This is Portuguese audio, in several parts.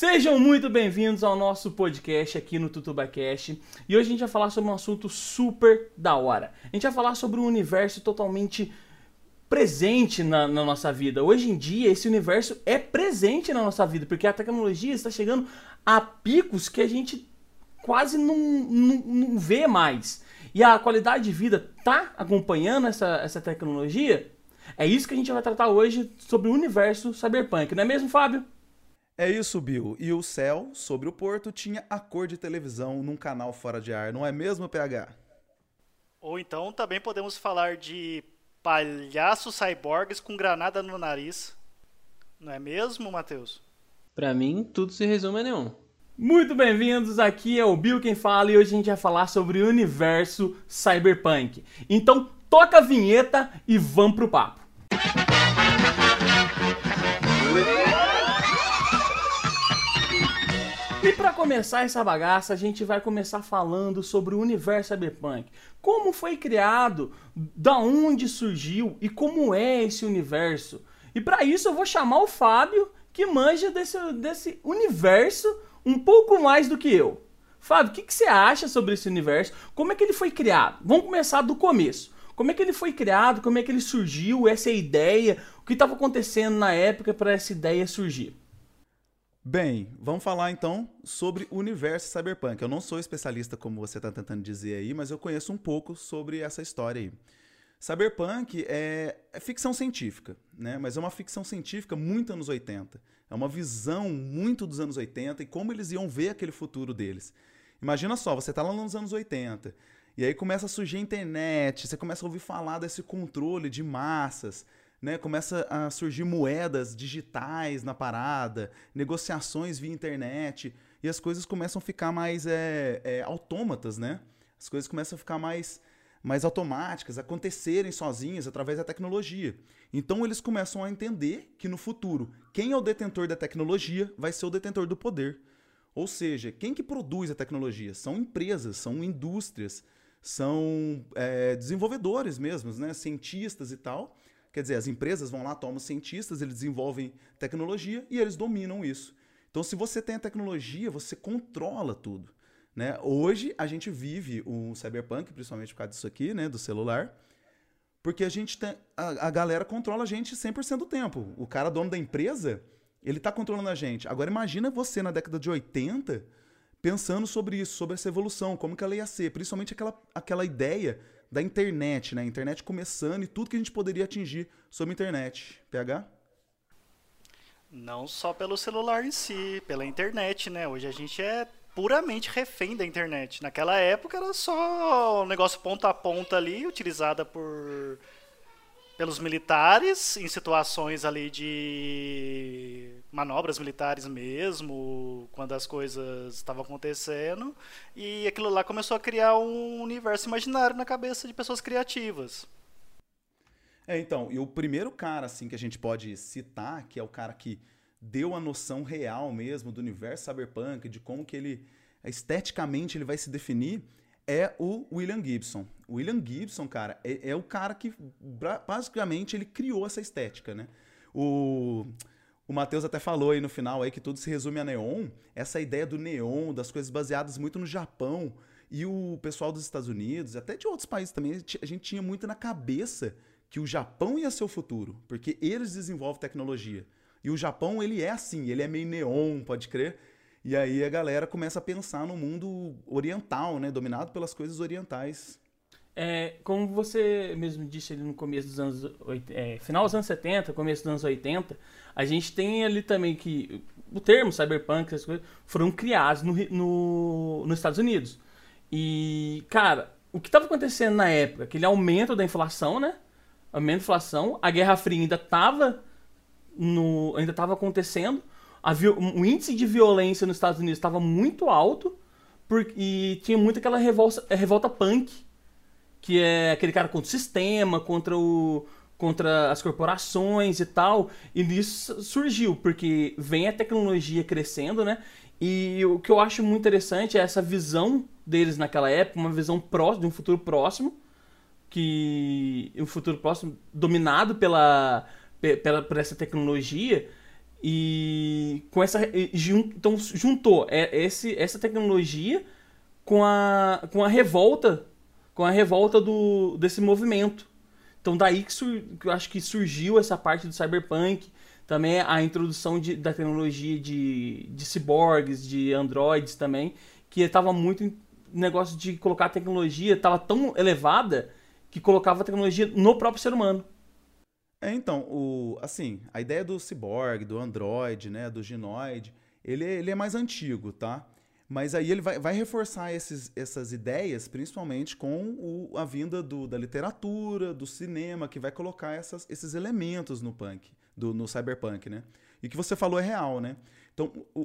Sejam muito bem-vindos ao nosso podcast aqui no TutubaCast. E hoje a gente vai falar sobre um assunto super da hora. A gente vai falar sobre um universo totalmente presente na, na, nossa vida. Hoje em dia, esse universo é presente na nossa vida, porque a tecnologia está chegando a picos que a gente quase não, não, não vê mais. E a qualidade de vida tá acompanhando essa, essa tecnologia? É isso que a gente vai tratar hoje sobre o universo cyberpunk, não é mesmo, Fábio? É isso, Bill. E o céu, sobre o porto, tinha a cor de televisão num canal fora de ar, não é mesmo, PH? Ou então também podemos falar de palhaços cyborgs com granada no nariz. Não é mesmo, Matheus? Pra mim, tudo se resume a nenhum. Muito bem-vindos, aqui é o Bill quem fala e hoje a gente vai falar sobre o universo cyberpunk. Então toca a vinheta e vamos pro papo. E para começar essa bagaça, a gente vai começar falando sobre o universo cyberpunk. Como foi criado, da onde surgiu e como é esse universo. E para isso eu vou chamar o Fábio, que manja desse, desse universo um pouco mais do que eu. Fábio, o que, que você acha sobre esse universo? Como é que ele foi criado? Vamos começar do começo. Como é que ele foi criado? Como é que ele surgiu? Essa é ideia? O que estava acontecendo na época para essa ideia surgir? Bem, vamos falar então sobre o universo cyberpunk. Eu não sou especialista como você está tentando dizer aí, mas eu conheço um pouco sobre essa história aí. Cyberpunk é, é, ficção científica, né? mas é uma ficção científica muito anos 80. É uma visão muito dos anos 80 e como eles iam ver aquele futuro deles. Imagina só, você está lá nos anos 80 e aí começa a surgir a internet, você começa a ouvir falar desse controle de massas, né, começa a surgir moedas digitais na parada, negociações via internet, e as coisas começam a ficar mais é, é, autômatas, né? As coisas começam a ficar mais, mais automáticas, acontecerem sozinhas através da tecnologia. Então eles começam a entender que no futuro, quem é o detentor da tecnologia vai ser o detentor do poder. Ou seja, quem que produz a tecnologia? São empresas, são indústrias, são é, desenvolvedores mesmos, né? cientistas e tal, Quer dizer, as empresas vão lá, tomam cientistas, eles desenvolvem tecnologia e eles dominam isso. Então, se você tem a tecnologia, você controla tudo. Né? Hoje, a gente vive um cyberpunk, principalmente por causa disso aqui, né, do celular, porque a gente tem, a, a galera controla a gente 100% do tempo. O cara dono da empresa, ele está controlando a gente. Agora, imagina você na década de 80 pensando sobre isso, sobre essa evolução, como que ela ia ser, principalmente aquela, aquela ideia da internet, né? Internet começando e tudo que a gente poderia atingir sobre a internet. PH? Não só pelo celular em si, pela internet, né? Hoje a gente é puramente refém da internet. Naquela época era só um negócio ponta a ponta ali, utilizada por pelos militares em situações ali de manobras militares mesmo, quando as coisas estavam acontecendo, e aquilo lá começou a criar um universo imaginário na cabeça de pessoas criativas. É, então, e o primeiro cara assim que a gente pode citar, que é o cara que deu a noção real mesmo do universo cyberpunk, de como que ele esteticamente ele vai se definir, é o William Gibson. O William Gibson, cara, é, é o cara que basicamente ele criou essa estética, né? O, o Matheus até falou aí no final aí que tudo se resume a neon. Essa ideia do neon, das coisas baseadas muito no Japão e o pessoal dos Estados Unidos, até de outros países também, a gente tinha muito na cabeça que o Japão ia ser o futuro, porque eles desenvolvem tecnologia. E o Japão, ele é assim, ele é meio neon, pode crer. E aí a galera começa a pensar no mundo oriental, né? Dominado pelas coisas orientais. É, como você mesmo disse ali no começo dos anos... É, final dos anos 70, começo dos anos 80, a gente tem ali também que... O termo cyberpunk, essas coisas, foram criados no, no, nos Estados Unidos. E, cara, o que estava acontecendo na época? Aquele aumento da inflação, né? Aumento da inflação. A Guerra Fria ainda estava no, ainda estava acontecendo o índice de violência nos Estados Unidos estava muito alto porque, e tinha muito aquela revolta, é, revolta punk, que é aquele cara contra o sistema, contra, o, contra as corporações e tal. E isso surgiu, porque vem a tecnologia crescendo, né? E o que eu acho muito interessante é essa visão deles naquela época, uma visão próxima, de um futuro próximo, que um futuro próximo dominado pela, pela por essa tecnologia E com essa. Então juntou esse, essa tecnologia com a, com a revolta. Com a revolta do, desse movimento. Então daí que, sur, que eu acho que surgiu essa parte do cyberpunk. Também a introdução de, da tecnologia de, de ciborgues, de androids também. Que estava muito negócio de colocar a tecnologia, estava tão elevada que colocava a tecnologia no próprio ser humano. É, então, o, assim, a ideia do cyborg, do android, né, do ginoide, ele, é, ele é mais antigo, tá? Mas aí ele vai, vai reforçar esses, essas ideias, principalmente com o, a vinda do, da literatura, do cinema, que vai colocar essas, esses elementos no punk, do, no cyberpunk, né? E o que você falou é real, né? Então, o,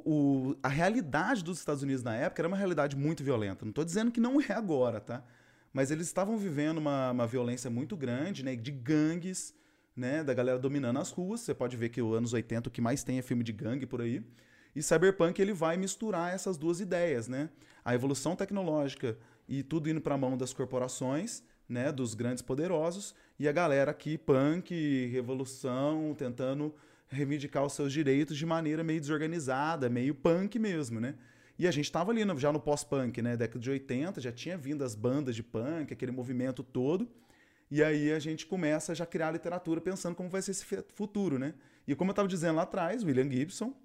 o, a realidade dos Estados Unidos na época era uma realidade muito violenta. Não estou dizendo que não é agora, tá? Mas eles estavam vivendo uma, uma violência muito grande, né? De gangues, né, da galera dominando as ruas. Você pode ver que os anos 80 o que mais tem é filme de gangue por aí. E Cyberpunk ele vai misturar essas duas ideias, né? A evolução tecnológica e tudo indo para a mão das corporações, né, dos grandes poderosos, e a galera aqui punk, revolução, tentando reivindicar os seus direitos de maneira meio desorganizada, meio punk mesmo, né? E a gente estava ali já no pós-punk, né? Década de 80, já tinha vindo as bandas de punk, aquele movimento todo. E aí a gente começa a já criar literatura pensando como vai ser esse futuro, né? E como eu estava dizendo lá atrás, William Gibson,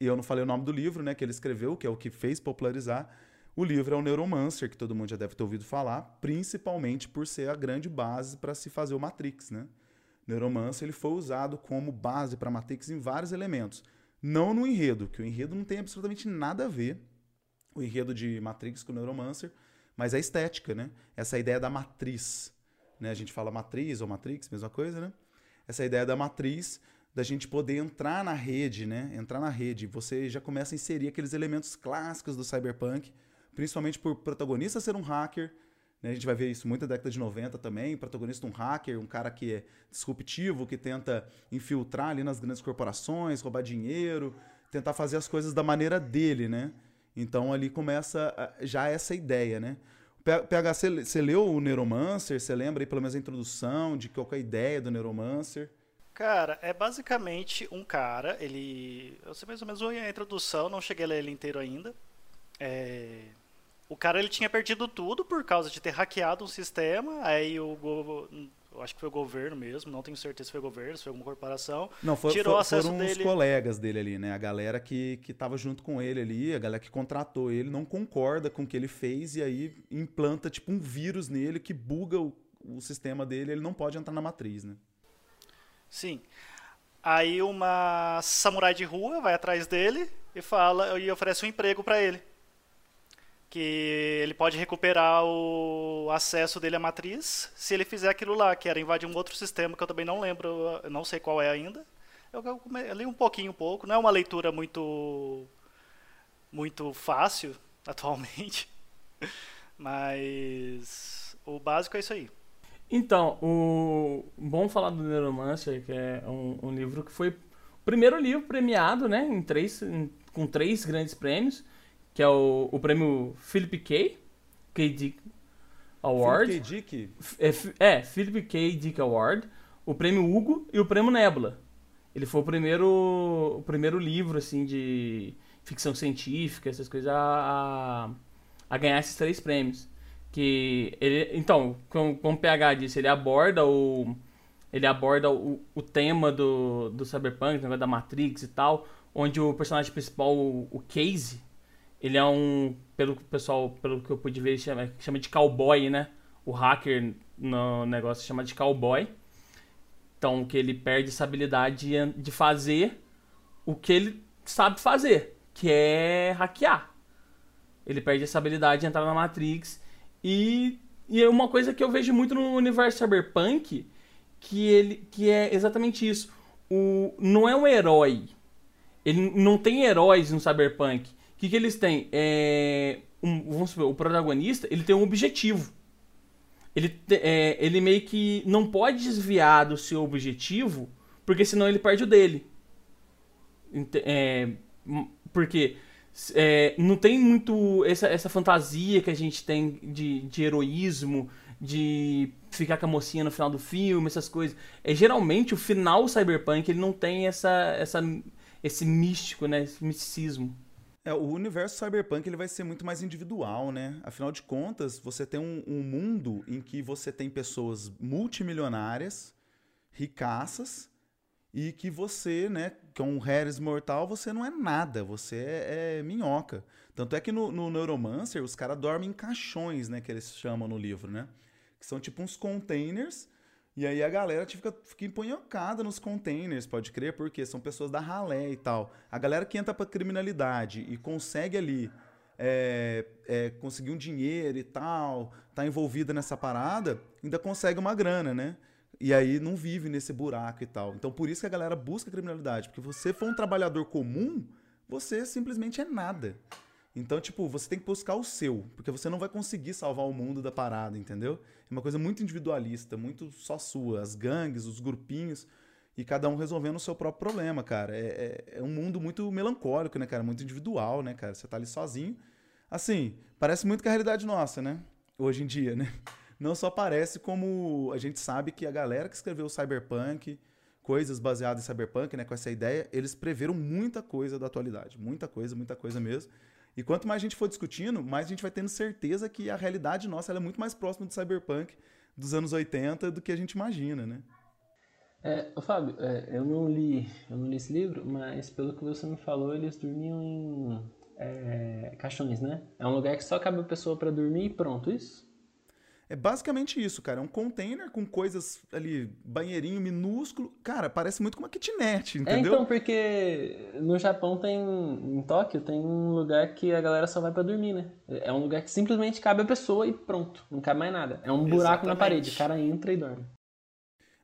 e eu não falei o nome do livro, né, que ele escreveu, que é o que fez popularizar, o livro é o Neuromancer, que todo mundo já deve ter ouvido falar, principalmente por ser a grande base para se fazer o Matrix, né? Neuromancer ele foi usado como base para Matrix em vários elementos. Não no enredo, que o enredo não tem absolutamente nada a ver, o enredo de Matrix com o Neuromancer, mas a estética, né? Essa ideia da matriz, né? A gente fala matriz ou matrix, mesma coisa, né? Essa ideia da matriz, da gente poder entrar na rede, né? Entrar na rede. Você já começa a inserir aqueles elementos clássicos do cyberpunk, principalmente por protagonista ser um hacker. Né? A gente vai ver isso muito na década de 90 também. Protagonista um hacker, um cara que é disruptivo, que tenta infiltrar ali nas grandes corporações, roubar dinheiro, tentar fazer as coisas da maneira dele, né? Então ali começa já essa ideia, né? PH, você leu o Neuromancer? Você lembra aí pelo menos a introdução de qual é a ideia do Neuromancer? Cara, é basicamente um cara, ele. Eu sei mais ou menos a introdução, não cheguei a ler ele inteiro ainda. É... O cara ele tinha perdido tudo por causa de ter hackeado um sistema, aí o, acho que foi o governo mesmo, não tenho certeza se foi o governo, se foi alguma corporação. Não, foi, tirou for, acesso foram dele. os colegas dele ali, né? A galera que, que tava junto com ele ali, a galera que contratou ele, não concorda com o que ele fez e aí implanta tipo um vírus nele que buga o, o sistema dele, ele não pode entrar na matriz, né? Sim. Aí uma samurai de rua vai atrás dele e fala e oferece um emprego para ele que ele pode recuperar o acesso dele à matriz se ele fizer aquilo lá, que era invadir um outro sistema que eu também não lembro, não sei qual é ainda. Eu, eu li um pouquinho, um pouco. Não é uma leitura muito muito fácil atualmente, mas o básico é isso aí. Então, o bom falar do Neuromancer, que é um, um livro que foi o primeiro livro premiado, né, em três, em, com três grandes prêmios que é o, o prêmio Philip K. K. Dick Award. Philip K. Dick? É, é, Philip K. Dick Award, o prêmio Hugo e o prêmio Nebula. Ele foi o primeiro, o primeiro livro, assim, de ficção científica, essas coisas, a, a, ganhar esses três prêmios. Que ele, então, como, como o PH disse, ele aborda o ele aborda o, o tema do, do Cyberpunk, da Matrix e tal, onde o personagem principal, o, o Casey, ele é um, pelo pessoal, pelo que eu pude ver, ele chama, chama de cowboy, né? O hacker no negócio chama de cowboy. Então, que ele perde essa habilidade de fazer o que ele sabe fazer, que é hackear. Ele perde essa habilidade de entrar na Matrix. E, e é uma coisa que eu vejo muito no universo cyberpunk, que, ele, que é exatamente isso. O, não é um herói. Ele não tem heróis no cyberpunk que, que eles têm? É, um, vamos supor, o protagonista ele tem um objetivo. Ele, é, ele meio que não pode desviar do seu objetivo, porque senão ele perde o dele. É, porque é, não tem muito essa, essa fantasia que a gente tem de, de heroísmo, de ficar com a mocinha no final do filme, essas coisas. É, geralmente o final cyberpunk ele não tem essa, essa esse místico, né? Esse misticismo. É, o universo cyberpunk ele vai ser muito mais individual, né? Afinal de contas, você tem um, um mundo em que você tem pessoas multimilionárias, ricaças, e que você, né, com o Harris mortal, você não é nada, você é, é minhoca. Tanto é que no, no Neuromancer os caras dormem em caixões, né, que eles chamam no livro, né? Que são tipo uns containers e aí a galera fica, fica empunhocada nos containers, pode crer, porque são pessoas da ralé e tal. A galera que entra pra criminalidade e consegue ali é, é, conseguir um dinheiro e tal, tá envolvida nessa parada, ainda consegue uma grana, né? E aí não vive nesse buraco e tal. Então por isso que a galera busca criminalidade, porque você for um trabalhador comum, você simplesmente é nada. Então, tipo, você tem que buscar o seu, porque você não vai conseguir salvar o mundo da parada, entendeu? É uma coisa muito individualista, muito só sua. As gangues, os grupinhos, e cada um resolvendo o seu próprio problema, cara. É, é, é um mundo muito melancólico, né, cara? Muito individual, né, cara? Você tá ali sozinho. Assim, parece muito com a realidade nossa, né? Hoje em dia, né? Não só parece como a gente sabe que a galera que escreveu o Cyberpunk, coisas baseadas em Cyberpunk, né, com essa ideia, eles preveram muita coisa da atualidade. Muita coisa, muita coisa mesmo. E quanto mais a gente for discutindo, mais a gente vai tendo certeza que a realidade nossa é muito mais próxima do cyberpunk dos anos 80 do que a gente imagina, né? É, Fábio, é, eu não li, eu não li esse livro, mas pelo que você me falou, eles dormiam em é, caixões, né? É um lugar que só cabe a pessoa para dormir e pronto, isso? É basicamente isso, cara. É um container com coisas ali, banheirinho minúsculo. Cara, parece muito com uma kitnet, é, entendeu? É, então, porque no Japão tem, em Tóquio, tem um lugar que a galera só vai para dormir, né? É um lugar que simplesmente cabe a pessoa e pronto, não cabe mais nada. É um buraco Exatamente. na parede, o cara entra e dorme.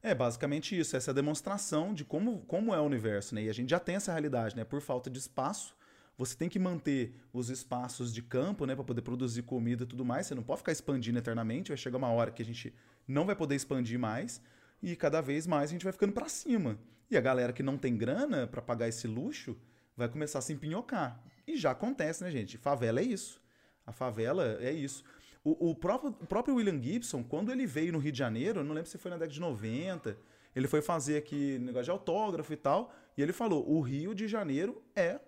É basicamente isso, essa é a demonstração de como, como é o universo, né? E a gente já tem essa realidade, né? Por falta de espaço, você tem que manter os espaços de campo, né, para poder produzir comida e tudo mais. Você não pode ficar expandindo eternamente, vai chegar uma hora que a gente não vai poder expandir mais e cada vez mais a gente vai ficando para cima. E a galera que não tem grana para pagar esse luxo vai começar a se empinhocar. E já acontece, né, gente? Favela é isso. A favela é isso. O, o, próprio, o próprio William Gibson, quando ele veio no Rio de Janeiro, eu não lembro se foi na década de 90, ele foi fazer aqui negócio de autógrafo e tal, e ele falou: o Rio de Janeiro é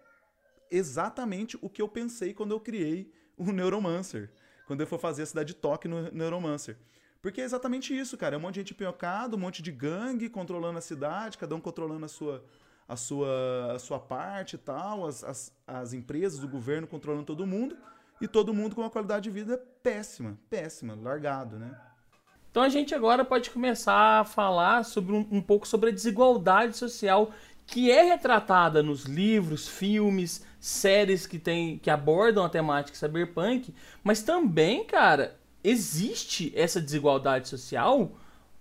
exatamente o que eu pensei quando eu criei o Neuromancer. Quando eu for fazer a cidade de toque no Neuromancer. Porque é exatamente isso, cara. É um monte de gente piocado, um monte de gangue controlando a cidade, cada um controlando a sua, a sua, a sua parte e tal, as, as, as empresas, o governo controlando todo mundo, e todo mundo com uma qualidade de vida péssima, péssima, largado, né? Então a gente agora pode começar a falar sobre um, um pouco sobre a desigualdade social que é retratada nos livros, filmes, séries que, tem, que abordam a temática cyberpunk, mas também, cara, existe essa desigualdade social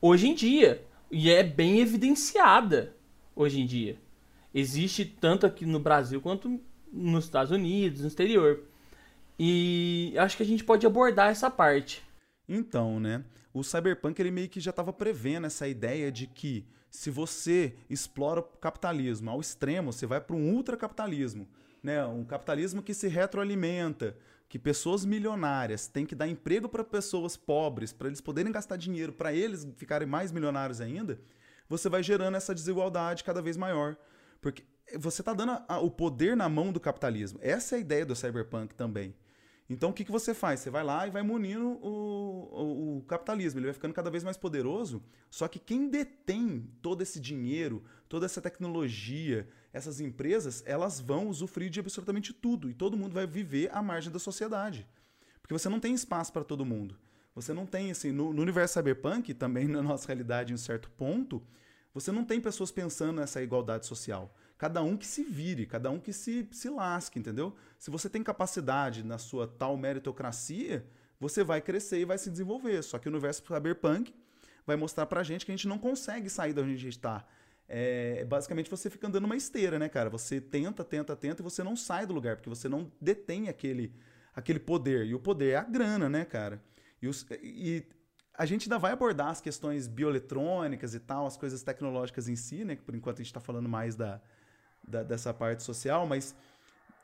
hoje em dia. E é bem evidenciada hoje em dia. Existe tanto aqui no Brasil quanto nos Estados Unidos, no exterior. E acho que a gente pode abordar essa parte. Então, né? O cyberpunk ele meio que já estava prevendo essa ideia de que se você explora o capitalismo ao extremo, você vai para um ultracapitalismo, né? Um capitalismo que se retroalimenta, que pessoas milionárias têm que dar emprego para pessoas pobres, para eles poderem gastar dinheiro, para eles ficarem mais milionários ainda, você vai gerando essa desigualdade cada vez maior, porque você está dando a, o poder na mão do capitalismo. Essa é a ideia do cyberpunk também. Então o que, que você faz? Você vai lá e vai munindo o, o, o, capitalismo, ele vai ficando cada vez mais poderoso. Só que quem detém todo esse dinheiro, toda essa tecnologia, essas empresas, elas vão usufruir de absolutamente tudo e todo mundo vai viver à margem da sociedade. Porque você não tem espaço para todo mundo. Você não tem, assim, no, no universo cyberpunk, também na nossa realidade em um certo ponto, você não tem pessoas pensando nessa igualdade social cada um que se vire, cada um que se, se lasque, entendeu? Se você tem capacidade na sua tal meritocracia, você vai crescer e vai se desenvolver. Só que o universo cyberpunk vai mostrar pra gente que a gente não consegue sair da onde a gente está. É, basicamente você fica andando uma esteira, né, cara? Você tenta, tenta, tenta e você não sai do lugar, porque você não detém aquele, aquele poder. E o poder é a grana, né, cara? E, os, e a gente ainda vai abordar as questões bioeletrônicas e tal, as coisas tecnológicas em si, né? Por enquanto a gente está falando mais da, da, dessa parte social, mas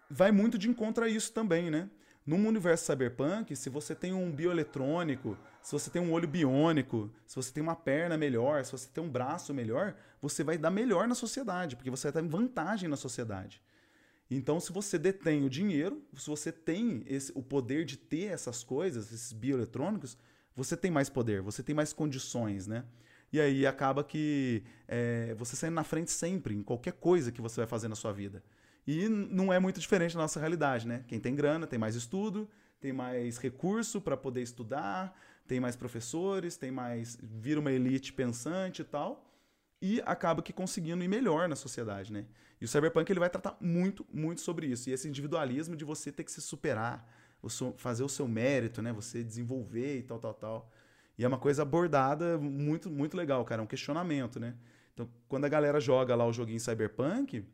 vai muito de encontro a isso também, né? Num universo cyberpunk, se você tem um bioeletrônico, se você tem um olho biônico, se você tem uma perna melhor, se você tem um braço melhor, você vai dar melhor na sociedade, porque você vai estar em vantagem na sociedade. Então, se você detém o dinheiro, se você tem esse, o poder de ter essas coisas, esses bioeletrônicos, você tem mais poder, você tem mais condições, né? E aí acaba que é, você sai na frente sempre, em qualquer coisa que você vai fazer na sua vida. E não é muito diferente da nossa realidade, né? Quem tem grana tem mais estudo, tem mais recurso para poder estudar, tem mais professores, tem mais. vira uma elite pensante e tal. E acaba que conseguindo ir melhor na sociedade, né? E o Cyberpunk ele vai tratar muito, muito sobre isso. E esse individualismo de você ter que se superar, fazer o seu mérito, né? Você desenvolver e tal, tal, tal. E é uma coisa abordada muito, muito legal, cara. É um questionamento, né? Então, quando a galera joga lá o joguinho Cyberpunk,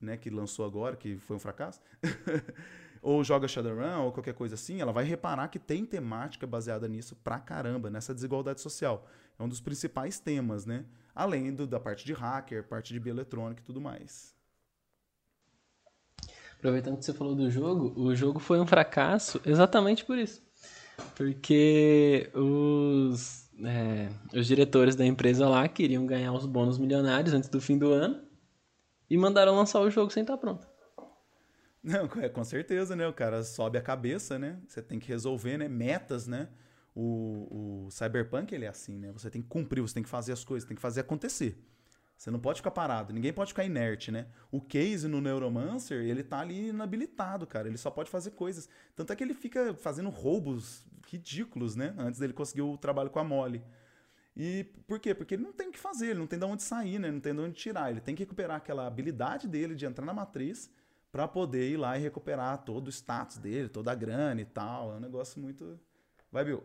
né, que lançou agora, que foi um fracasso, ou joga Shadowrun ou qualquer coisa assim, ela vai reparar que tem temática baseada nisso pra caramba, nessa desigualdade social. É um dos principais temas, né? Além do, da parte de hacker, parte de bioeletrônica e tudo mais. Aproveitando que você falou do jogo, o jogo foi um fracasso exatamente por isso. Porque os, é, os diretores da empresa lá queriam ganhar os bônus milionários antes do fim do ano e mandaram lançar o jogo sem estar pronto. Não, é, com certeza, né? O cara sobe a cabeça, né? Você tem que resolver, né? Metas, né? O, o Cyberpunk, ele é assim, né? Você tem que cumprir, você tem que fazer as coisas, tem que fazer acontecer. Você não pode ficar parado, ninguém pode ficar inerte, né? O Case no Neuromancer, ele tá ali inabilitado, cara. Ele só pode fazer coisas. Tanto é que ele fica fazendo roubos ridículos, né? Antes dele conseguir o trabalho com a Molly. E por quê? Porque ele não tem o que fazer, ele não tem de onde sair, né? Não tem de onde tirar. Ele tem que recuperar aquela habilidade dele de entrar na matriz para poder ir lá e recuperar todo o status dele, toda a grana e tal. É um negócio muito. Vai, Bill.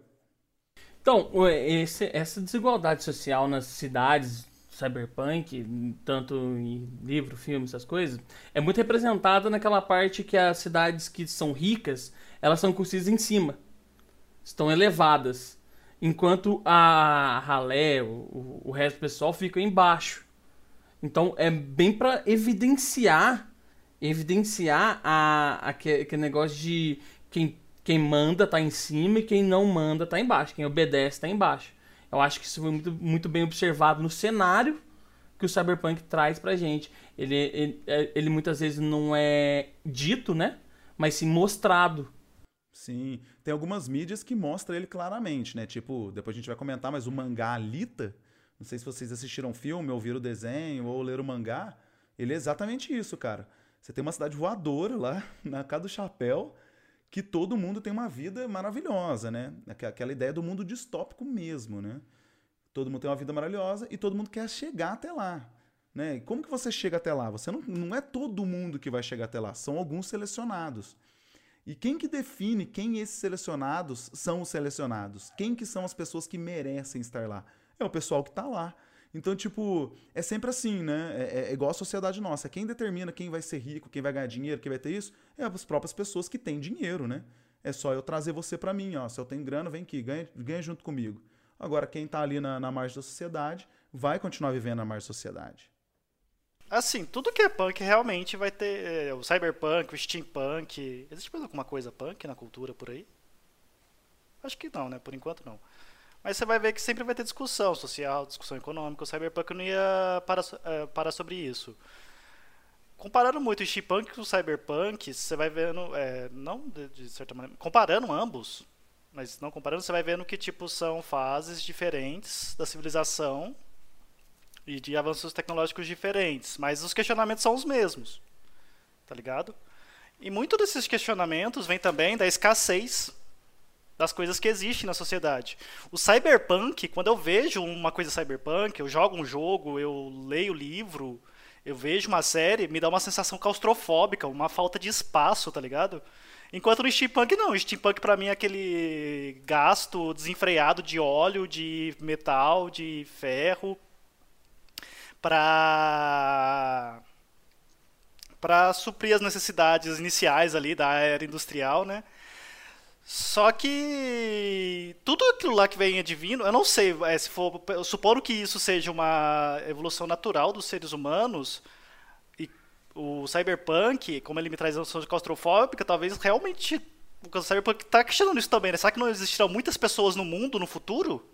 Então, esse, essa desigualdade social nas cidades cyberpunk, tanto em livro, filme, essas coisas, é muito representada naquela parte que as cidades que são ricas, elas são construídas em cima. Estão elevadas. Enquanto a ralé, o, o resto do pessoal fica embaixo. Então é bem para evidenciar evidenciar a, aquele negócio de quem, quem manda tá em cima e quem não manda tá embaixo. Quem obedece tá embaixo. Eu acho que isso foi muito, muito bem observado no cenário que o Cyberpunk traz pra gente. Ele, ele, é, ele muitas vezes não é dito, né? Mas sim mostrado. Sim, tem algumas mídias que mostram ele claramente, né? Tipo, depois a gente vai comentar, mas o mangá Alita, não sei se vocês assistiram o filme, ou viram o desenho, ou leram o mangá, ele é exatamente isso, cara. Você tem uma cidade voadora lá, na casa do chapéu, que todo mundo tem uma vida maravilhosa, né? Aquela ideia do mundo distópico mesmo, né? Todo mundo tem uma vida maravilhosa e todo mundo quer chegar até lá. Né? E como que você chega até lá? Você não, não é todo mundo que vai chegar até lá, são alguns selecionados. E quem que define quem esses selecionados são os selecionados? Quem que são as pessoas que merecem estar lá? É o pessoal que está lá. Então, tipo, é sempre assim, né? É, é, igual a sociedade nossa. Quem determina quem vai ser rico, quem vai ganhar dinheiro, quem vai ter isso, é as próprias pessoas que têm dinheiro, né? É só eu trazer você para mim, ó. Se eu tenho grana, vem aqui, ganha, ganha junto comigo. Agora, quem tá ali na, na margem da sociedade vai continuar vivendo na margem da sociedade. Assim, tudo que é punk realmente vai ter. É, o cyberpunk, o steampunk. Existe mais alguma coisa punk na cultura por aí? Acho que não, né? Por enquanto não. Mas você vai ver que sempre vai ter discussão social, discussão econômica. O Cyberpunk não ia parar, uh, parar sobre isso. Comparando muito o steampunk com o cyberpunk, você vai vendo, é, não de, de, certa maneira, comparando ambos, mas não comparando, você vai vendo que tipo são fases diferentes da civilização e de avanços tecnológicos diferentes, mas os questionamentos são os mesmos, tá ligado? E muito desses questionamentos vem também da escassez das coisas que existem na sociedade. O cyberpunk, quando eu vejo uma coisa cyberpunk, eu jogo um jogo, eu leio livro, eu vejo uma série, me dá uma sensação claustrofóbica, uma falta de espaço, tá ligado? Enquanto no steampunk não, o steampunk para mim é aquele gasto desenfreado de óleo, de metal, de ferro para para suprir as necessidades iniciais ali da era industrial, né? Só que tudo aquilo lá que vem advindo, eu não sei, é, se for, supondo que isso seja uma evolução natural dos seres humanos, e o cyberpunk, como ele me traz a noção de claustrofóbica, talvez realmente O Cyberpunk tá questionando isso também, né? Será que não existirão muitas pessoas no mundo no futuro?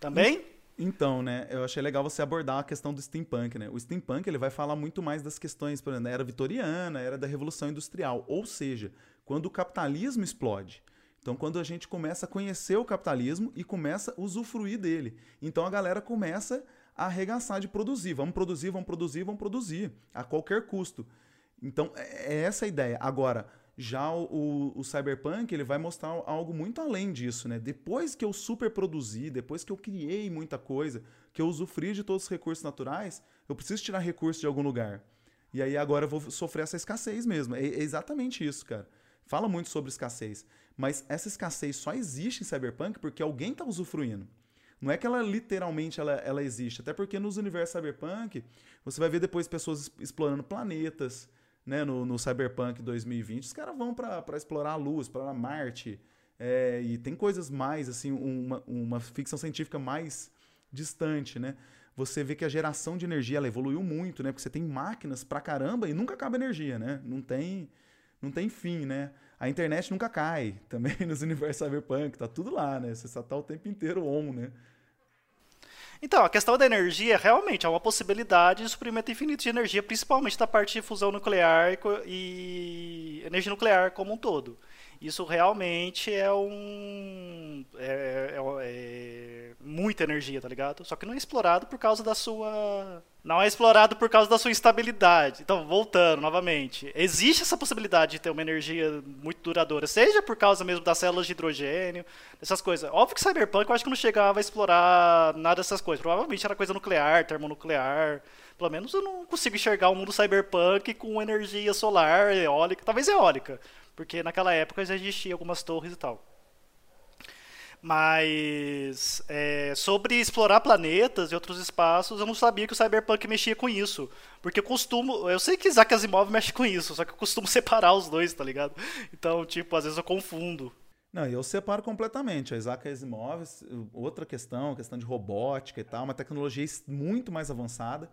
Também? Então, né, eu achei legal você abordar a questão do steampunk, né? O steampunk, ele vai falar muito mais das questões, por exemplo, da era vitoriana, era da revolução industrial, ou seja, quando o capitalismo explode. Então, quando a gente começa a conhecer o capitalismo e começa a usufruir dele. Então, a galera começa a arregaçar de produzir. Vamos produzir, vamos produzir, vamos produzir, a qualquer custo. Então, é, é essa a ideia. Agora, já o, o, o, Cyberpunk ele vai mostrar algo muito além disso, né? Depois que eu superproduzi, depois que eu criei muita coisa, que eu usufruí de todos os recursos naturais, eu preciso tirar recursos de algum lugar. E aí agora eu vou sofrer essa escassez mesmo. É, é exatamente isso, cara. Fala muito sobre escassez. Mas essa escassez só existe em Cyberpunk porque alguém está usufruindo. Não é que ela literalmente ela, ela existe. Até porque nos universos Cyberpunk, você vai ver depois pessoas explorando planetas, né, no, no Cyberpunk 2020, os caras vão para explorar a Luz, para Marte. É, e tem coisas mais, assim, uma, uma ficção científica mais distante, né? Você vê que a geração de energia ela evoluiu muito, né? Porque você tem máquinas pra caramba e nunca acaba energia, né? Não tem, não tem fim, né? A internet nunca cai também nos universos cyberpunk, tá tudo lá, né? Você só tá o tempo inteiro on, né? Então, a questão da energia realmente é uma possibilidade de suprimento infinito de energia, principalmente da parte de fusão nuclear e, energia nuclear como um todo. Isso realmente é um. É, é, é, muita energia, tá ligado? Só que não é explorado por causa da sua. Não é explorado por causa da sua instabilidade. Então, voltando novamente. Existe essa possibilidade de ter uma energia muito duradoura, seja por causa mesmo das células de hidrogênio, essas coisas. Óbvio que Cyberpunk eu acho que não chegava a explorar nada dessas coisas. Provavelmente era coisa nuclear, termonuclear. Pelo menos eu não consigo enxergar um mundo cyberpunk com energia solar, eólica, talvez eólica porque naquela época já existia algumas torres e tal. Mas é, sobre explorar planetas e outros espaços, eu não sabia que o Cyberpunk mexia com isso. Porque eu costumo. Eu sei que Isaac Asimov mexe com isso, só que eu costumo separar os dois, tá ligado? Então, tipo, às vezes eu confundo. Não, eu separo completamente. A Isaac Asimov, outra questão, questão de robótica e tal, uma tecnologia muito mais avançada.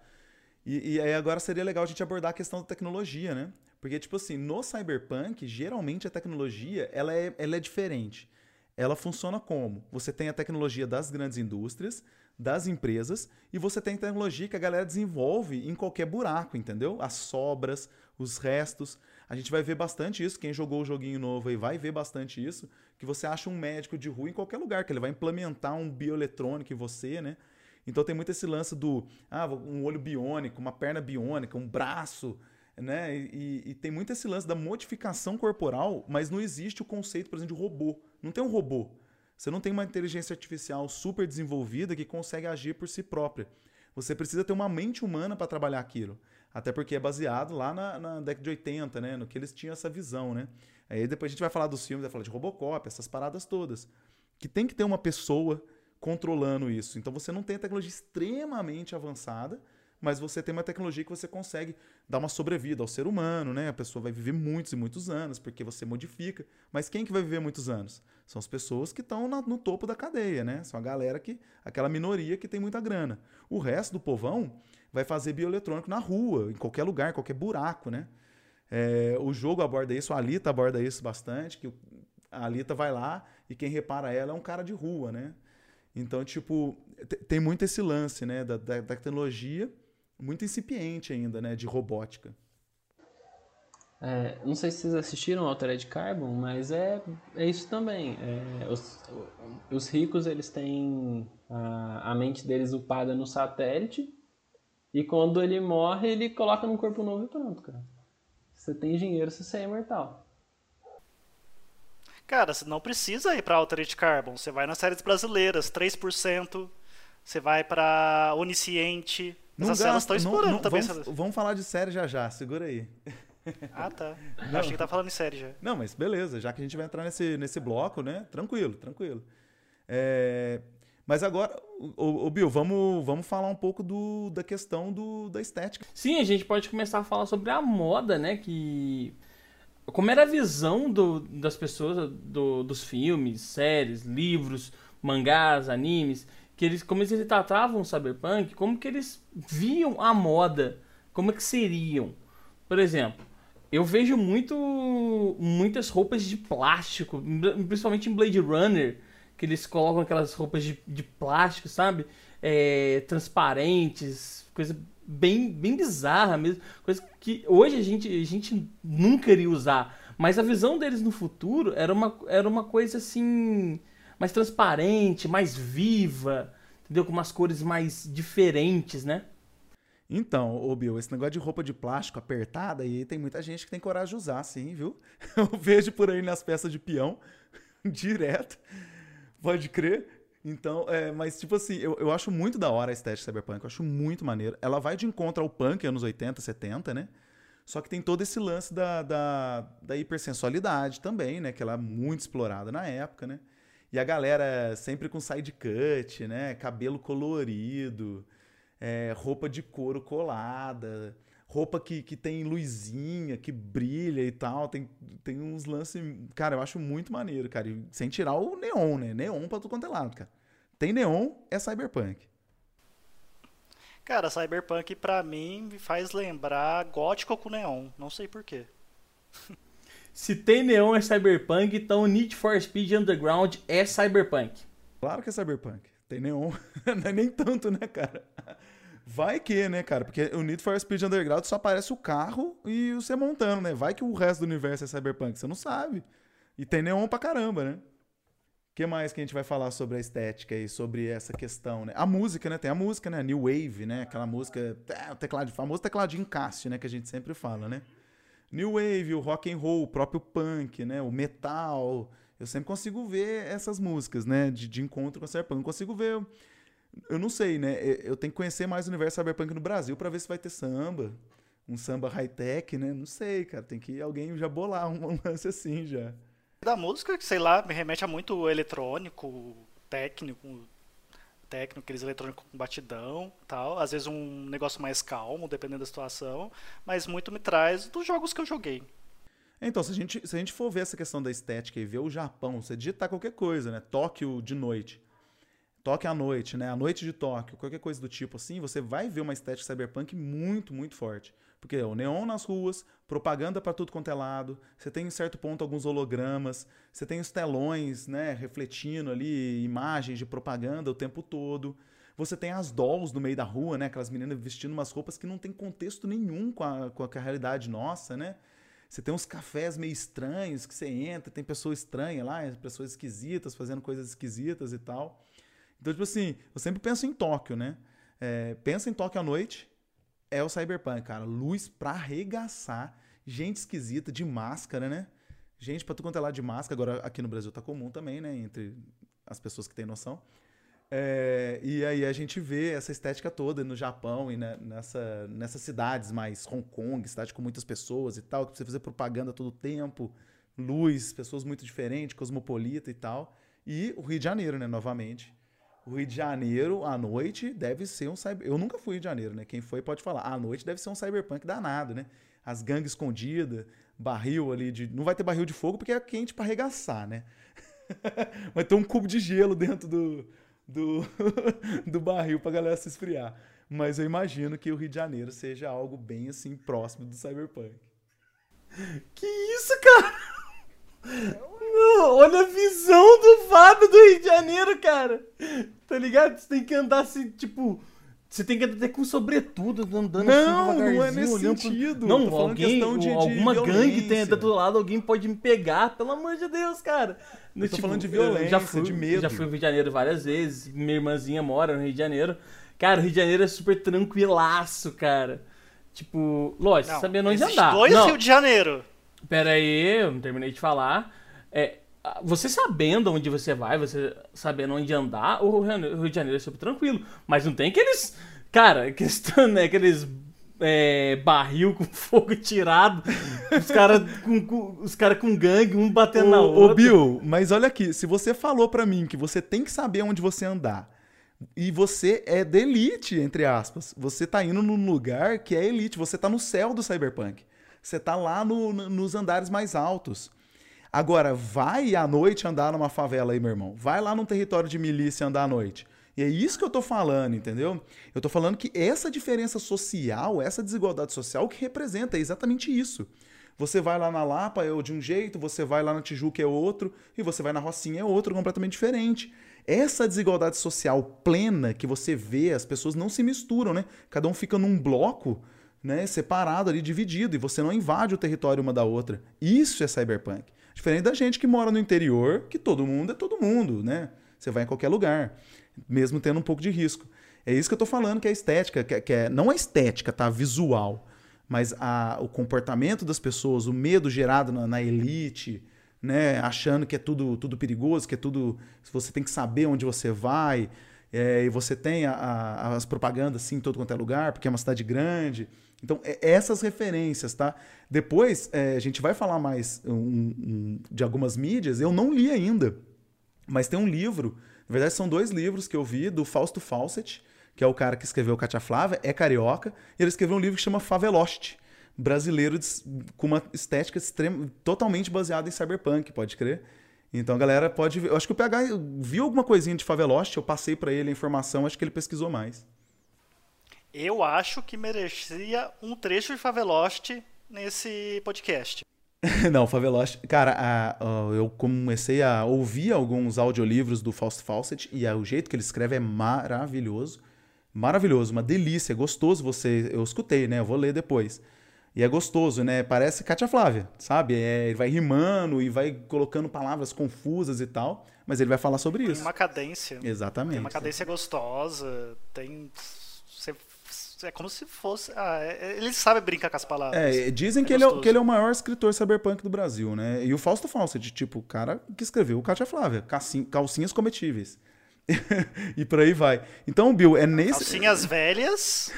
E, e aí agora seria legal a gente abordar a questão da tecnologia, né? Porque, tipo assim, no Cyberpunk, geralmente a tecnologia ela é, ela é diferente. Ela funciona como? Você tem a tecnologia das grandes indústrias, das empresas, e você tem tecnologia que a galera desenvolve em qualquer buraco, entendeu? As sobras, os restos. A gente vai ver bastante isso. Quem jogou o joguinho novo aí vai ver bastante isso. Que você acha um médico de rua em qualquer lugar, que ele vai implementar um bioeletrônico em você, né? Então tem muito esse lance do ah, um olho biônico, uma perna biônica, um braço né? E, e, tem muito esse lance da modificação corporal, mas não existe o conceito, por exemplo, de robô. Não tem um robô. Você não tem uma inteligência artificial super desenvolvida que consegue agir por si própria. Você precisa ter uma mente humana para trabalhar aquilo. Até porque é baseado lá na, na, década de 80, né? No que eles tinham essa visão, né? Aí depois a gente vai falar dos filmes, vai falar de Robocop, essas paradas todas. Que tem que ter uma pessoa controlando isso. Então você não tem a tecnologia extremamente avançada, mas você tem uma tecnologia que você consegue dar uma sobrevida ao ser humano, né? A pessoa vai viver muitos e muitos anos, porque você modifica. Mas quem que vai viver muitos anos? São as pessoas que estão no topo da cadeia, né? São a galera que. aquela minoria que tem muita grana. O resto do povão vai fazer bioeletrônico na rua, em qualquer lugar, em qualquer buraco, né? É, o jogo aborda isso, a Alita aborda isso bastante, que a Alita vai lá e quem repara ela é um cara de rua, né? Então, tipo, tem muito esse lance, né, da, da, da tecnologia muito incipiente ainda, né, de robótica. É, não sei se vocês assistiram Altered Carbon, mas é, é isso também. É, os, os ricos eles têm a, a mente deles upada no satélite e quando ele morre ele coloca num corpo novo e pronto, cara. Você tem dinheiro, você é imortal. Cara, você não precisa ir pra Altered Carbon. Você vai nas séries brasileiras, 3%. Você vai pra Onisciente. Não Essas celas estão explorando não, também. Vamos, vamos, falar de série já já, segura aí. Ah, tá. Não. Achei que tá falando em série já. Não, mas beleza, já que a gente vai entrar nesse, nesse bloco, né? Tranquilo, tranquilo. É, mas agora, o, o, Bill, vamos, vamos falar um pouco do, da questão do, da estética. Sim, a gente pode começar a falar sobre a moda, né? Que. Como era a visão do, das pessoas do, dos filmes, séries, livros, mangás, animes que eles como eles tratavam o cyberpunk, como que eles viam a moda, como é que seriam. Por exemplo, eu vejo muito muitas roupas de plástico, principalmente em Blade Runner, que eles colocam aquelas roupas de, de plástico, sabe? É, transparentes, coisa bem, bem bizarra mesmo, coisa que hoje a gente, a gente nunca iria usar. Mas a visão deles no futuro era uma, era uma coisa assim, mais transparente, mais viva, entendeu? Com umas cores mais diferentes, né? Então, ô Bill, esse negócio de roupa de plástico apertada aí, tem muita gente que tem coragem de usar, sim, viu? Eu vejo por aí nas peças de peão, direto. Pode crer. Então, é, mas tipo assim, eu, eu acho muito da hora a estética cyberpunk, eu acho muito maneiro. Ela vai de encontro ao punk anos 80, 70, né? Só que tem todo esse lance da, da, da hipersensualidade também, né? Que ela é muito explorada na época, né? E a galera sempre com side cut, né? Cabelo colorido, é, roupa de couro colada, roupa que, que tem luzinha, que brilha e tal. Tem, tem uns lances. Cara, eu acho muito maneiro, cara. Sem tirar o neon, né? Neon pra tudo quanto é lado, cara. Tem neon, é cyberpunk. Cara, Cyberpunk pra mim me faz lembrar gótico com neon. Não sei porquê. Se tem neon é Cyberpunk, então Need for Speed Underground é Cyberpunk. Claro que é Cyberpunk. Tem neon. É nem tanto, né, cara? Vai que, né, cara? Porque o Need for Speed Underground só aparece o carro e você montando, né? Vai que o resto do universo é Cyberpunk. Você não sabe. E tem neon pra caramba, né? O que mais que a gente vai falar sobre a estética e sobre essa questão, né? A música, né? Tem a música, né? New Wave, né? Aquela música, é, o teclado, famoso de encaixe, né? Que a gente sempre fala, né? New Wave, o rock and roll, o próprio punk, né? O metal. Eu sempre consigo ver essas músicas, né? De, de encontro com a cyberpunk. Consigo ver. Eu não sei, né? Eu tenho que conhecer mais o universo cyberpunk no Brasil para ver se vai ter samba. Um samba high-tech, né? Não sei, cara. Tem que alguém já bolar um lance assim já da música, que sei lá, me remete a muito eletrônico, técnico, técnico, aqueles eletrônicos com batidão tal. Às vezes um negócio mais calmo, dependendo da situação. Mas muito me traz dos jogos que eu joguei. Então, se a gente, se a gente for ver essa questão da estética e ver o Japão, você digitar qualquer coisa, né? Tóquio de noite. Tóquio à noite, né? A noite de Tóquio, qualquer coisa do tipo assim, você vai ver uma estética cyberpunk muito, muito forte. Porque é o neon nas ruas, propaganda para tudo quanto é lado, você tem em certo ponto alguns hologramas, você tem os telões, né, refletindo ali imagens de propaganda o tempo todo. Você tem as dolls no meio da rua, né, aquelas meninas vestindo umas roupas que não tem contexto nenhum com a, com a realidade nossa, né? Você tem uns cafés meio estranhos que você entra, tem pessoas estranhas lá, pessoas esquisitas fazendo coisas esquisitas e tal. Então, tipo assim, eu sempre penso em Tóquio, né? É, pensa em Tóquio à noite, é o Cyberpunk, cara. Luz pra arregaçar. Gente esquisita, de máscara, né? Gente pra tu quanto é lá de máscara. Agora aqui no Brasil tá comum também, né? Entre as pessoas que têm noção. É, e aí a gente vê essa estética toda no Japão e na, nessa, nessas cidades mais Hong Kong, cidade com muitas pessoas e tal, que precisa fazer propaganda todo o tempo, luz, pessoas muito diferentes, cosmopolita e tal. E o Rio de Janeiro, né, novamente. O Rio de Janeiro, à noite, deve ser um cyber... Eu nunca fui Rio de Janeiro, né? Quem foi pode falar. À noite deve ser um cyberpunk danado, né? As gangues escondidas, barril ali de... Não vai ter barril de fogo porque é quente para arregaçar, né? vai ter um cubo de gelo dentro do, do, do barril pra galera se esfriar. Mas eu imagino que o Rio de Janeiro seja algo bem, assim, próximo do cyberpunk. Que isso, cara? Olha a visão do Fábio do Rio de Janeiro, cara. Tá ligado? Você tem que andar assim, tipo. Você tem que andar até com sobretudo, andando não, assim Não, não é nesse sentido. Pro... Não, alguém, de, alguma de gangue tem do outro lado, alguém pode me pegar, pelo amor de Deus, cara. Eu tô tipo, falando de violência, já fui, de medo. Já fui no Rio de Janeiro várias vezes, minha irmãzinha mora no Rio de Janeiro. Cara, o Rio de Janeiro é super tranquilaço, cara. Tipo, lógico, sabendo onde andar. dois não. Rio de Janeiro. Pera aí, eu não terminei de falar. É, você sabendo onde você vai, você sabendo onde andar, o Rio de Janeiro é super tranquilo. Mas não tem aqueles. Cara, questão, né? Aqueles é, barril com fogo tirado, os caras com, com, os cara com gangue, um batendo ô, na outra. Ô, Bill, mas olha aqui, se você falou para mim que você tem que saber onde você andar, e você é de elite, entre aspas, você tá indo num lugar que é elite, você tá no céu do cyberpunk. Você tá lá no, nos andares mais altos. Agora, vai à noite andar numa favela aí, meu irmão. Vai lá num território de milícia andar à noite. E é isso que eu tô falando, entendeu? Eu tô falando que essa diferença social, essa desigualdade social, que representa é exatamente isso. Você vai lá na Lapa é de um jeito, você vai lá na Tijuca é outro, e você vai na Rocinha é outro, completamente diferente. Essa desigualdade social plena que você vê, as pessoas não se misturam, né? Cada um fica num bloco, né, separado ali, dividido, e você não invade o território uma da outra. Isso é cyberpunk. Diferente da gente que mora no interior, que todo mundo é todo mundo, né? Você vai em qualquer lugar, mesmo tendo um pouco de risco. É isso que eu tô falando, que é estética, que é, que é não a estética, tá? Visual, mas a, o comportamento das pessoas, o medo gerado na, na elite, né? Achando que é tudo, tudo perigoso, que é tudo. Você tem que saber onde você vai. É, e você tem a, a, as propagandas assim em todo quanto é lugar, porque é uma cidade grande. Então, é, essas referências, tá? Depois, é, a gente vai falar mais um, um, de algumas mídias. Eu não li ainda, mas tem um livro. Na verdade, são dois livros que eu vi do Fausto Fawcett, que é o cara que escreveu Katia Flávia, é carioca. E ele escreveu um livro que chama Favelost, brasileiro com uma estética extrema, totalmente baseada em cyberpunk, pode crer. Então a galera pode ver. Eu acho que o PH viu alguma coisinha de Favelost, eu passei para ele a informação, acho que ele pesquisou mais. Eu acho que merecia um trecho de Favelost nesse podcast. Não, Favelost. Cara, a, a, eu comecei a ouvir alguns audiolivros do Fausto Fawcett e a, o jeito que ele escreve é maravilhoso. Maravilhoso, uma delícia, é gostoso você. Eu escutei, né? Eu vou ler depois. E é gostoso, né? Parece Katia Flávia, sabe? É, ele vai rimando e vai colocando palavras confusas e tal, mas ele vai falar sobre isso. Tem uma cadência. Exatamente. Tem uma cadência gostosa, tem é como se fosse. Ah, é, é, ele sabe brincar com as palavras. É, dizem é que, ele é, que ele é o maior escritor cyberpunk do Brasil, né? E o Fausto Fawcett, tipo, o cara que escreveu o Katia Flávia, calcinhas cometíveis. e por aí vai. Então, Bill, é nesse. Calcinhas velhas.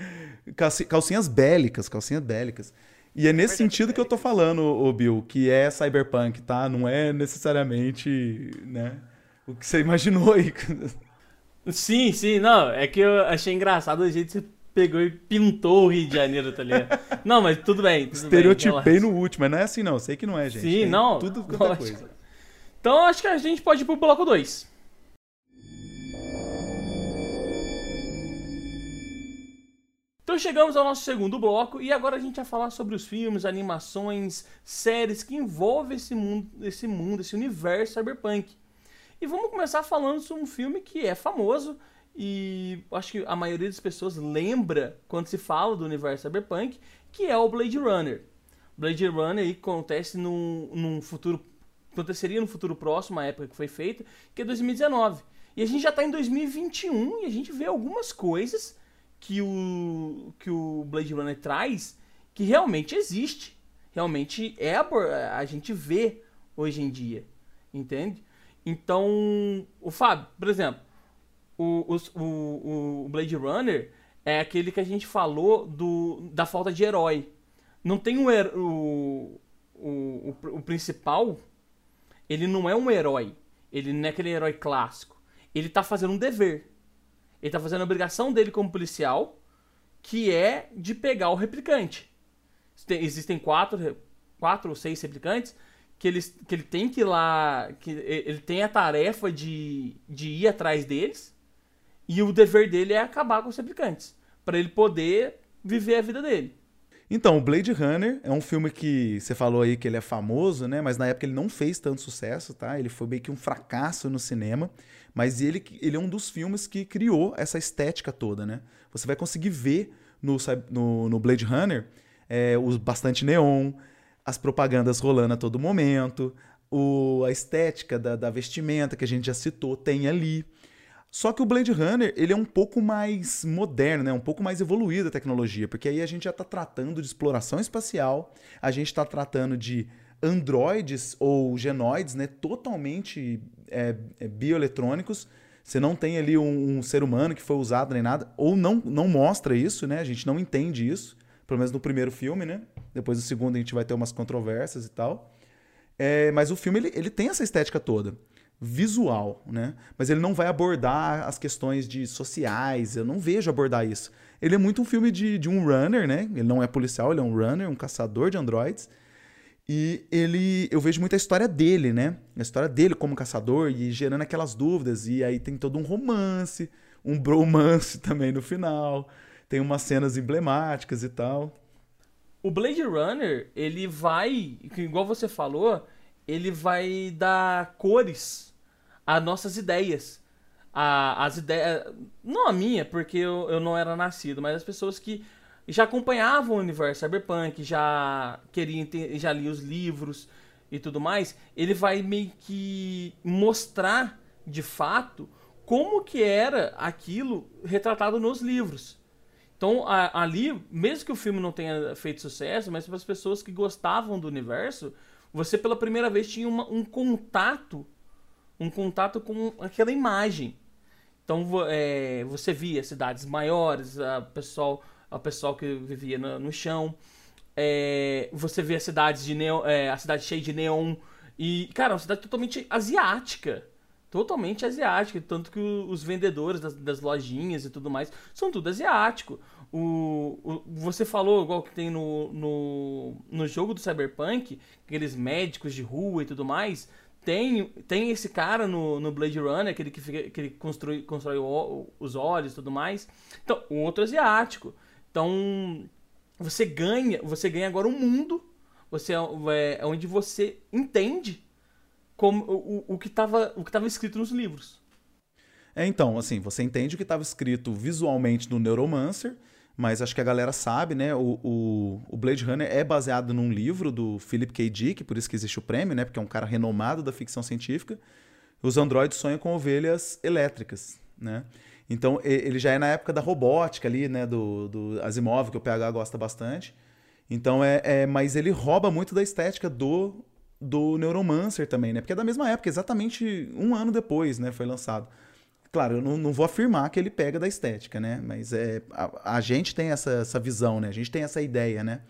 calcinhas bélicas, calcinhas bélicas. E é nesse sentido que eu tô falando, o Bill, que é cyberpunk, tá? Não é necessariamente, né? O que você imaginou aí. Sim, sim, não. É que eu achei engraçado o jeito que você pegou e pintou o Rio de Janeiro, tá ligado? não, mas tudo bem. Tudo Estereotipei bem, no último, mas não é assim não. Sei que não é, gente. Sim, Tem não. Tudo quanto é coisa. Então acho que a gente pode ir pro bloco 2. Então chegamos ao nosso segundo bloco e agora a gente vai falar sobre os filmes, animações, séries que envolvem esse mundo, esse mundo, esse universo cyberpunk. E vamos começar falando sobre um filme que é famoso e acho que a maioria das pessoas lembra quando se fala do universo cyberpunk, que é o Blade Runner. Blade Runner aí acontece num, num futuro aconteceria no futuro próximo, a época que foi feita, que é 2019. E a gente já está em 2021 e a gente vê algumas coisas que o, que o Blade Runner traz que realmente existe. Realmente é a, a gente vê hoje em dia. Entende? Então, o Fábio, por exemplo, o, o, o Blade Runner é aquele que a gente falou do, da falta de herói. Não tem um o, o, o, o principal, ele não é um herói. Ele não é aquele herói clássico. Ele tá fazendo um dever. Ele tá fazendo a obrigação dele como policial, que é de pegar o replicante. Existem quatro, quatro ou seis replicantes que ele, que ele tem que ir lá. que ele tem a tarefa de, de ir atrás deles. E o dever dele é acabar com os replicantes. para ele poder viver a vida dele. Então, Blade Runner é um filme que você falou aí que ele é famoso, né? Mas na época ele não fez tanto sucesso, tá? Ele foi meio que um fracasso no cinema. Mas ele, ele é um dos filmes que criou essa estética toda, né? Você vai conseguir ver no, no, no Blade Runner é, os bastante neon, as propagandas rolando a todo momento, o, a estética da, da vestimenta que a gente já citou tem ali. Só que o Blade Runner, ele é um pouco mais moderno, né? um pouco mais evoluído a tecnologia, porque aí a gente já está tratando de exploração espacial, a gente está tratando de androides ou genoides né? totalmente é, é, bioeletrônicos. Você não tem ali um, um, ser humano que foi usado nem nada, ou não, não mostra isso, né? A gente não entende isso, pelo menos no primeiro filme, né? Depois do segundo a gente vai ter umas controvérsias e tal. É, mas o filme ele, ele tem essa estética toda visual, né? Mas ele não vai abordar as questões de sociais, eu não vejo abordar isso. Ele é muito um filme de, de um runner, né? Ele não é policial, ele é um runner, um caçador de androids. E ele, eu vejo muita história dele, né? A história dele como caçador e gerando aquelas dúvidas. E aí tem todo um romance, um bromance também no final. Tem umas cenas emblemáticas e tal. o Blade Runner, ele vai, igual você falou, ele vai dar cores às nossas ideias. A, as ideias. Não a minha, porque eu, eu não era nascido, mas as pessoas que já acompanhavam o universo cyberpunk, já queriam já liam os livros e tudo mais, ele vai meio que mostrar de fato como que era aquilo retratado nos livros. Então, a, ali, mesmo que o filme não tenha feito sucesso, mas para as pessoas que gostavam do universo, você pela primeira vez tinha uma, um contato, um contato com aquela imagem. Então, é, você via cidades maiores, a pessoal, a pessoal que vivia no, no chão. É, você vê a cidade de neon, é, a cidade cheia de neon e cara, uma cidade totalmente asiática totalmente asiática, tanto que os vendedores das, das lojinhas e tudo mais são tudo asiático. O, o, você falou, igual que tem no, no, no jogo do Cyberpunk, aqueles médicos de rua e tudo mais. Tem, tem esse cara no, no Blade Runner, aquele que, fica, que ele constrói, constrói o, os olhos e tudo mais. Então, um outro asiático. Então, você ganha, você ganha agora um mundo você é, é onde você entende como o, o que estava o que escrito nos livros. É, então, assim, você entende o que estava escrito visualmente no Neuromancer, mas acho que a galera sabe, né? O, o, o, Blade Runner é baseado num livro do Philip K. Dick, por isso que existe o prêmio, né? Porque é um cara renomado da ficção científica. Os androides sonham com ovelhas elétricas, né? Então, ele já é na época da robótica ali, né? Do, do Asimov, que o PH gosta bastante. Então, é, é, mas ele rouba muito da estética do do Neuromancer também, né? Porque é da mesma época, exatamente um ano depois, né? Foi lançado. Claro, eu não, não vou afirmar que ele pega da estética, né? Mas é, a, a gente tem essa, essa visão, né? A gente tem essa ideia, né?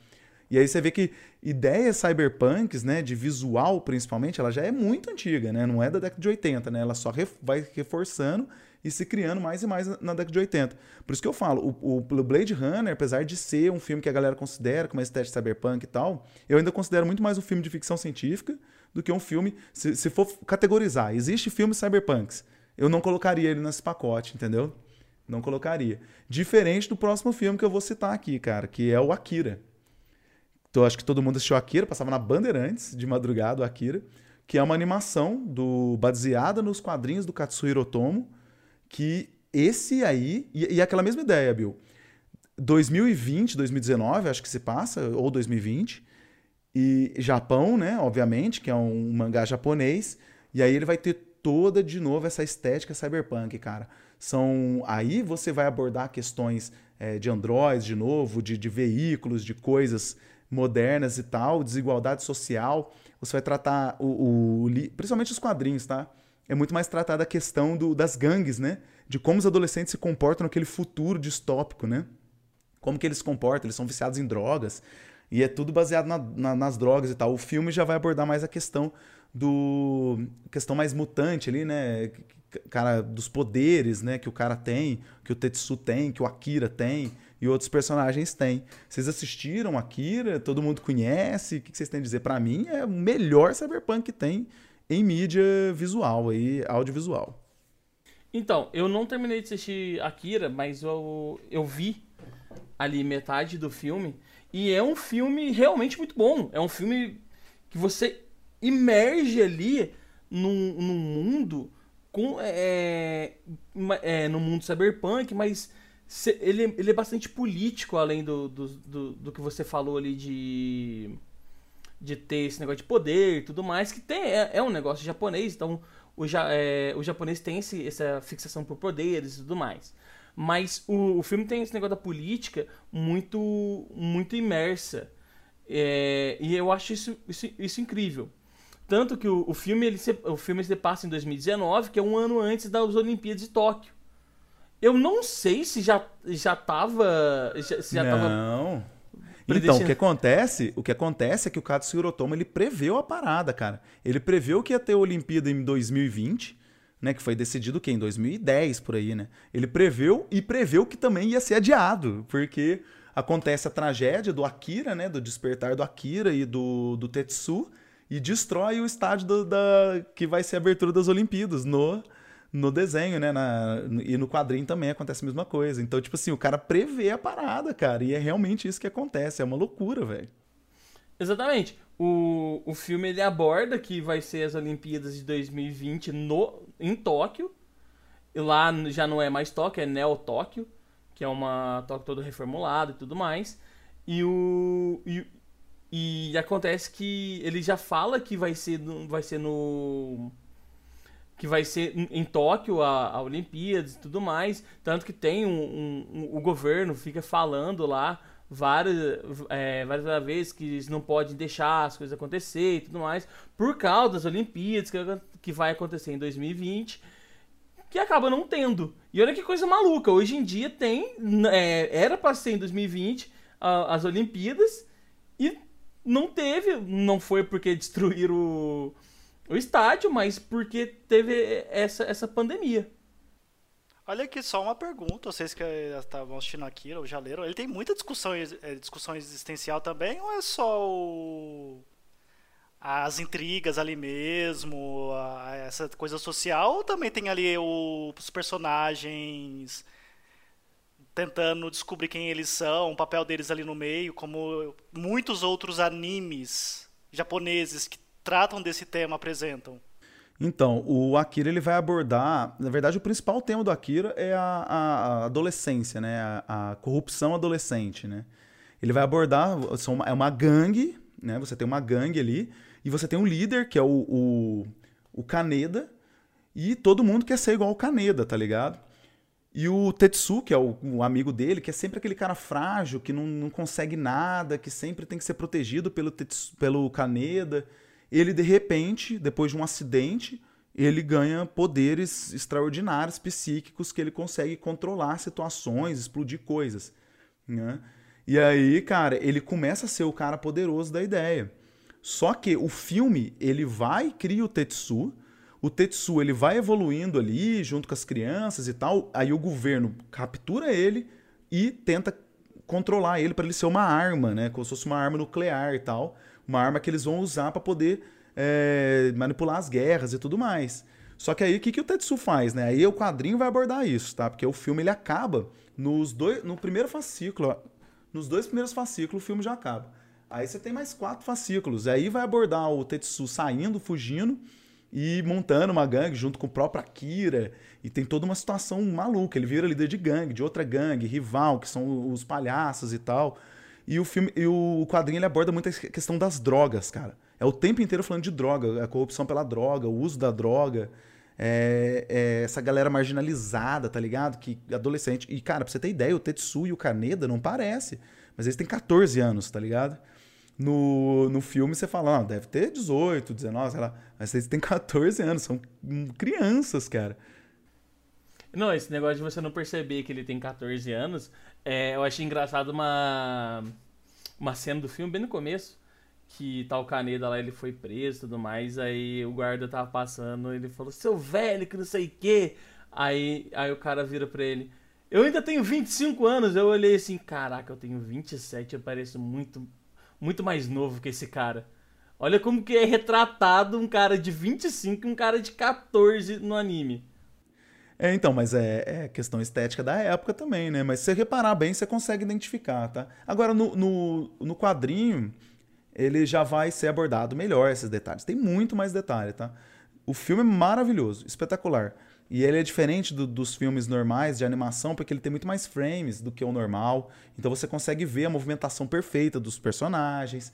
E aí você vê que ideias cyberpunks, né, de visual principalmente, ela já é muito antiga, né? Não é da década de 80, né? Ela só ref, vai reforçando e se criando mais e mais na década de 80. Por isso que eu falo, o, o Blade Runner, apesar de ser um filme que a galera considera como uma estética cyberpunk e tal, eu ainda considero muito mais um filme de ficção científica do que um filme, se, se for categorizar, existe filmes cyberpunks, eu não colocaria ele nesse pacote, entendeu? Não colocaria. Diferente do próximo filme que eu vou citar aqui, cara, que é o Akira. Então, acho que todo mundo assistiu Akira, passava na Bandeirantes de madrugada o Akira, que é uma animação do baseada nos quadrinhos do Katsuhiro Otomo, que esse aí. E, e aquela mesma ideia, Bill. 2020, 2019, acho que se passa, ou 2020. E Japão, né? Obviamente, que é um mangá japonês. E aí ele vai ter toda de novo essa estética cyberpunk, cara. São aí você vai abordar questões é, de androids de novo, de, de veículos, de coisas modernas e tal, desigualdade social. Você vai tratar o, o principalmente os quadrinhos, tá? é muito mais tratada a questão do, das gangues, né? De como os adolescentes se comportam naquele futuro distópico, né? Como que eles se comportam, eles são viciados em drogas. E é tudo baseado na, na, nas drogas e tal. O filme já vai abordar mais a questão do. questão mais mutante ali, né? Cara, dos poderes, né? Que o cara tem, que o Tetsu tem, que o Akira tem e outros personagens têm. Vocês assistiram Akira? Todo mundo conhece? O que vocês têm a dizer? Para mim, é o melhor cyberpunk que tem em mídia visual, aí, audiovisual. Então, eu não terminei de assistir Akira, mas eu, eu vi ali metade do filme. E é um filme realmente muito bom. É um filme que você imerge ali num, num mundo com é, é, no mundo cyberpunk, mas ele, ele é bastante político, além do, do, do, do que você falou ali de de ter esse negócio de poder e tudo mais, que tem, é, é um negócio japonês, então o, ja, é, o japonês tem esse, essa fixação por poderes e tudo mais. Mas o, o filme tem esse negócio da política muito, muito imersa. É, e eu acho isso, isso, isso incrível. Tanto que o, o, filme, ele se, o filme se passa em 2019, que é um ano antes das Olimpíadas de Tóquio. Eu não sei se já, já tava. Se já não. Tava então, o que acontece, o que acontece é que o Katsuhiro Otomo, ele preveu a parada, cara. Ele preveu que ia ter a Olimpíada em 2020, né, que foi decidido que em 2010 por aí, né? Ele preveu e preveu que também ia ser adiado, porque acontece a tragédia do Akira, né, do despertar do Akira e do, do Tetsu e destrói o estádio do, da que vai ser a abertura das Olimpíadas no no desenho, né? Na, e no quadrinho também acontece a mesma coisa. Então, tipo assim, o cara prevê a parada, cara. E é realmente isso que acontece. É uma loucura, velho. Exatamente. O, o filme ele aborda que vai ser as Olimpíadas de 2020 no, em Tóquio. E lá já não é mais Tóquio, é Neo Tóquio, que é uma Tóquio todo reformulado e tudo mais. E o. e acontece que ele já fala que vai ser, vai ser no que vai ser em Tóquio a, a Olimpíadas e tudo mais. Tanto que tem um, um, um, o governo fica falando lá várias, é, várias vezes que não pode deixar as coisas acontecer e tudo mais, por causa das Olimpíadas que, que vai acontecer em 2020, que acaba não tendo. E olha que coisa maluca, hoje em dia tem, é, era para ser em 2020 a, as Olimpíadas e não teve, não foi porque destruíram o o estádio, mas porque teve essa, essa pandemia. Olha aqui, só uma pergunta. Vocês que estavam assistindo aqui, ou já leram. Ele tem muita discussão, é, discussão existencial também, ou é só o... as intrigas ali mesmo, a, essa coisa social, ou também tem ali o, os personagens tentando descobrir quem eles são, o papel deles ali no meio, como muitos outros animes japoneses que tratam desse tema apresentam? Então, o Akira ele vai abordar, na verdade, o principal tema do Akira é a, a adolescência, né? A, a, corrupção adolescente, né? Ele vai abordar, são, é uma gangue, né? Você tem uma gangue ali e você tem um líder que é o, o, o Kaneda e todo mundo quer ser igual ao Kaneda, tá ligado? E o Tetsu, que é o, amigo dele, que é sempre aquele cara frágil, que não, não consegue nada, que sempre tem que ser protegido pelo, Tetsu, pelo Kaneda ele de repente, depois de um acidente, ele ganha poderes extraordinários psíquicos que ele consegue controlar situações, explodir coisas, né? E aí, cara, ele começa a ser o cara poderoso da ideia. Só que o filme, ele vai e cria o Tetsu, o Tetsu ele vai evoluindo ali junto com as crianças e tal, aí o governo captura ele e tenta controlar ele para ele ser uma arma, né, como se fosse uma arma nuclear e tal uma arma que eles vão usar para poder é, manipular as guerras e tudo mais. Só que aí o que, que o Tetsu faz, né? Aí o quadrinho vai abordar isso, tá? Porque o filme ele acaba nos dois, no primeiro fascículo, ó, nos dois primeiros fascículos o filme já acaba. Aí você tem mais quatro fascículos. Aí vai abordar o Tetsu saindo, fugindo e montando uma gangue junto com o próprio Akira. E tem toda uma situação maluca. Ele vira líder de gangue, de outra gangue, rival, que são os palhaços e tal. E o filme, e o quadrinho ele aborda muito a questão das drogas, cara. É o tempo inteiro falando de droga, a corrupção pela droga, o uso da droga. É, é essa galera marginalizada, tá ligado? Que adolescente. E, cara, pra você ter ideia, o Tetsu e o Kaneda não parece. Mas eles têm 14 anos, tá ligado? No, no filme você fala, não, deve ter 18, 19, sei lá. Mas eles têm 14 anos, são crianças, cara. Não, esse negócio de você não perceber que ele tem 14 anos, é, eu achei engraçado uma, uma cena do filme bem no começo, que tal tá Caneda lá, ele foi preso e tudo mais, aí o guarda tava passando, ele falou, seu velho, que não sei o quê. Aí, aí o cara vira pra ele, eu ainda tenho 25 anos. Eu olhei assim, caraca, eu tenho 27, eu pareço muito, muito mais novo que esse cara. Olha como que é retratado um cara de 25 e um cara de 14 no anime. É, então, mas é, é, questão estética da época também, né? Mas se você reparar bem, você consegue identificar, tá? Agora, no, no, no quadrinho, ele já vai ser abordado melhor esses detalhes. Tem muito mais detalhe, tá? O filme é maravilhoso, espetacular. E ele é diferente do, dos filmes normais de animação, porque ele tem muito mais frames do que o normal. Então você consegue ver a movimentação perfeita dos personagens.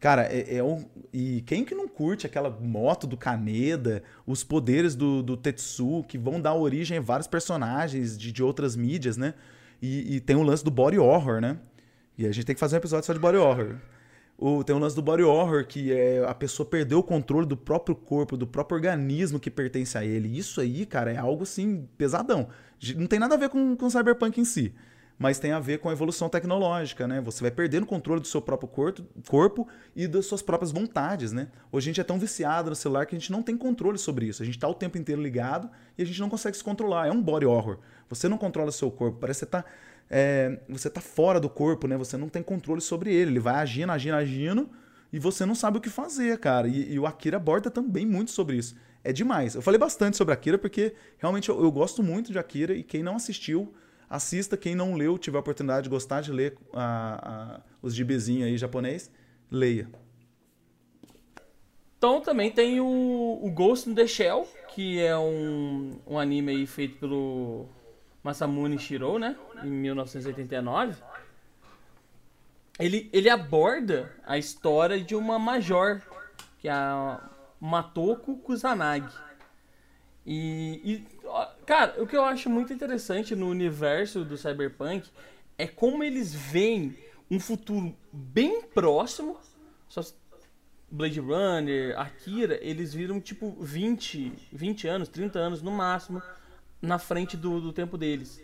Cara, é, é um. E quem que não curte aquela moto do Kaneda, os poderes do, do Tetsu, que vão dar origem a vários personagens de, de outras mídias, né? E, e, tem o lance do body horror, né? E a gente tem que fazer um episódio só de body horror. O, tem o lance do body horror, que é a pessoa perdeu o controle do próprio corpo, do próprio organismo que pertence a ele. Isso aí, cara, é algo assim, pesadão. Não tem nada a ver com, com o cyberpunk em si mas tem a ver com a evolução tecnológica, né? Você vai perdendo o controle do seu próprio corpo, corpo e das suas próprias vontades, né? Hoje a gente é tão viciado no celular que a gente não tem controle sobre isso. A gente está o tempo inteiro ligado e a gente não consegue se controlar. É um body horror. Você não controla o seu corpo, parece que você está é, você tá fora do corpo, né? Você não tem controle sobre ele. Ele vai agindo, agindo, agindo e você não sabe o que fazer, cara. E, e o Akira aborda também muito sobre isso. é demais. Eu falei bastante sobre Akira porque realmente eu, eu gosto muito de Akira e quem não assistiu, assista. Quem não leu, tiver a oportunidade de gostar de ler a, a, os gibizinhos aí japonês, leia. Então também tem o, o, Ghost in the Shell, que é um, um anime feito pelo Masamune Shirou, né? Em 1989. Ele, ele aborda a história de uma major, que é a Matoko Kusanagi. E, e, cara, o que eu acho muito interessante no universo do Cyberpunk é como eles veem um futuro bem próximo. Só Blade Runner, Akira, eles viram tipo 20, 20 anos, 30 anos no máximo na frente do, do tempo deles.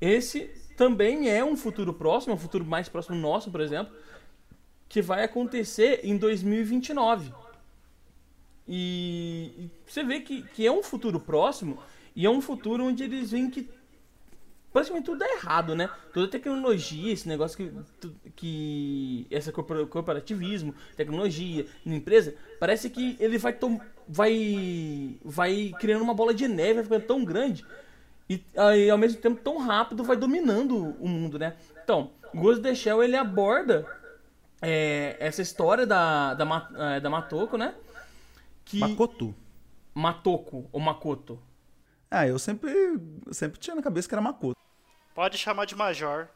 Esse também é um futuro próximo, um futuro mais próximo nosso, por exemplo, que vai acontecer em 2029. E, você vê que, que é um futuro próximo e é um futuro onde eles veem que praticamente tudo é errado, né? Toda tecnologia, esse negócio que, que esse corporativismo, tecnologia, empresa, parece que ele vai tom, vai vai criando uma bola de neve, vai ficando tão grande e aí, ao mesmo tempo tão rápido vai dominando o mundo, né? Então, Ghost of the Shell ele aborda é, essa história da da, é, da Matoko, né? Que Makoto. Matoko ou Makoto. Ah, eu sempre, sempre tinha na cabeça que era Makoto. Pode chamar de Major.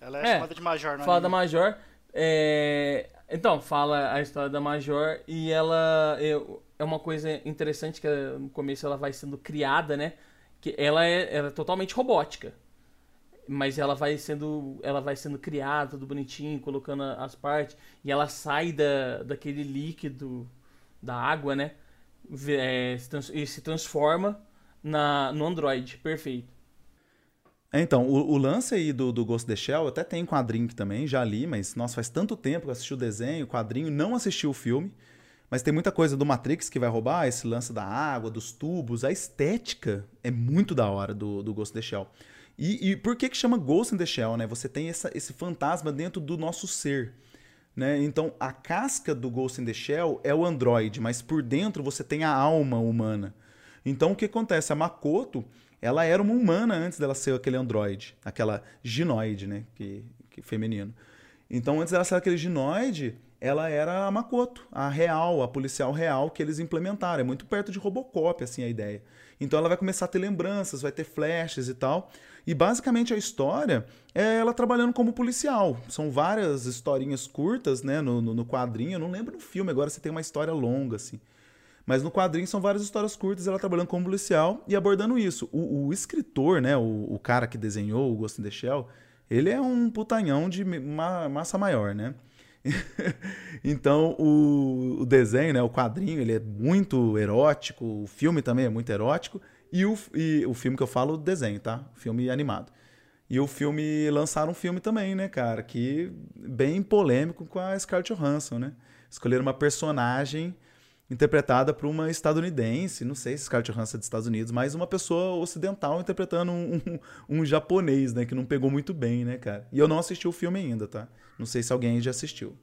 Ela é, é chamada de Major, não é? Fala da Major. É... Então, fala a história da Major e ela é, uma coisa interessante que no começo ela vai sendo criada, né? Que ela é, ela é totalmente robótica. Mas ela vai sendo ela vai sendo criada, tudo bonitinho, colocando as partes. E ela sai da, daquele líquido da água, né? É, e se transforma na, no Android, perfeito. É, então, o, o, lance aí do, do Ghost of the Shell, eu até tem quadrinho também, já li, mas nossa, faz tanto tempo que eu assisti o desenho, o quadrinho, não assisti o filme. Mas tem muita coisa do Matrix que vai roubar, esse lance da água, dos tubos, a estética é muito da hora do, do Ghost in the Shell. E, e por que que chama Ghost in the Shell, né? Você tem essa, esse fantasma dentro do nosso ser. Né? Então, a casca do Ghost in the Shell é o android, mas por dentro você tem a alma humana. Então, o que acontece? A Makoto, ela era uma humana antes dela ser aquele android, aquela ginoide, né? Que, que feminino. Então, antes dela ser aquele ginoide, ela era a Makoto, a real, a policial real que eles implementaram. É muito perto de Robocop, assim, a ideia. Então ela vai começar a ter lembranças, vai ter flashes e tal. E basicamente a história é ela trabalhando como policial. São várias historinhas curtas, né, no, no, no quadrinho. Eu não lembro no filme, agora você tem uma história longa, assim. Mas no quadrinho são várias histórias curtas, ela trabalhando como policial e abordando isso. O, o escritor, né, o, o, cara que desenhou o Ghost in the Shell, ele é um putanhão de ma massa maior, né? então o, o, desenho, né, o quadrinho, ele é muito erótico, o filme também é muito erótico, e o, e o filme que eu falo, o desenho, tá? Filme animado. E o filme, lançaram um filme também, né, cara, que bem polêmico com a Scarlett Johansson, né? Escolheram uma personagem interpretada por uma estadunidense, não sei se Scarlett Johansson é dos Estados Unidos, mas uma pessoa ocidental interpretando um, um, um, japonês, né, que não pegou muito bem, né, cara. E eu não assisti o filme ainda, tá? Não sei se alguém já assistiu.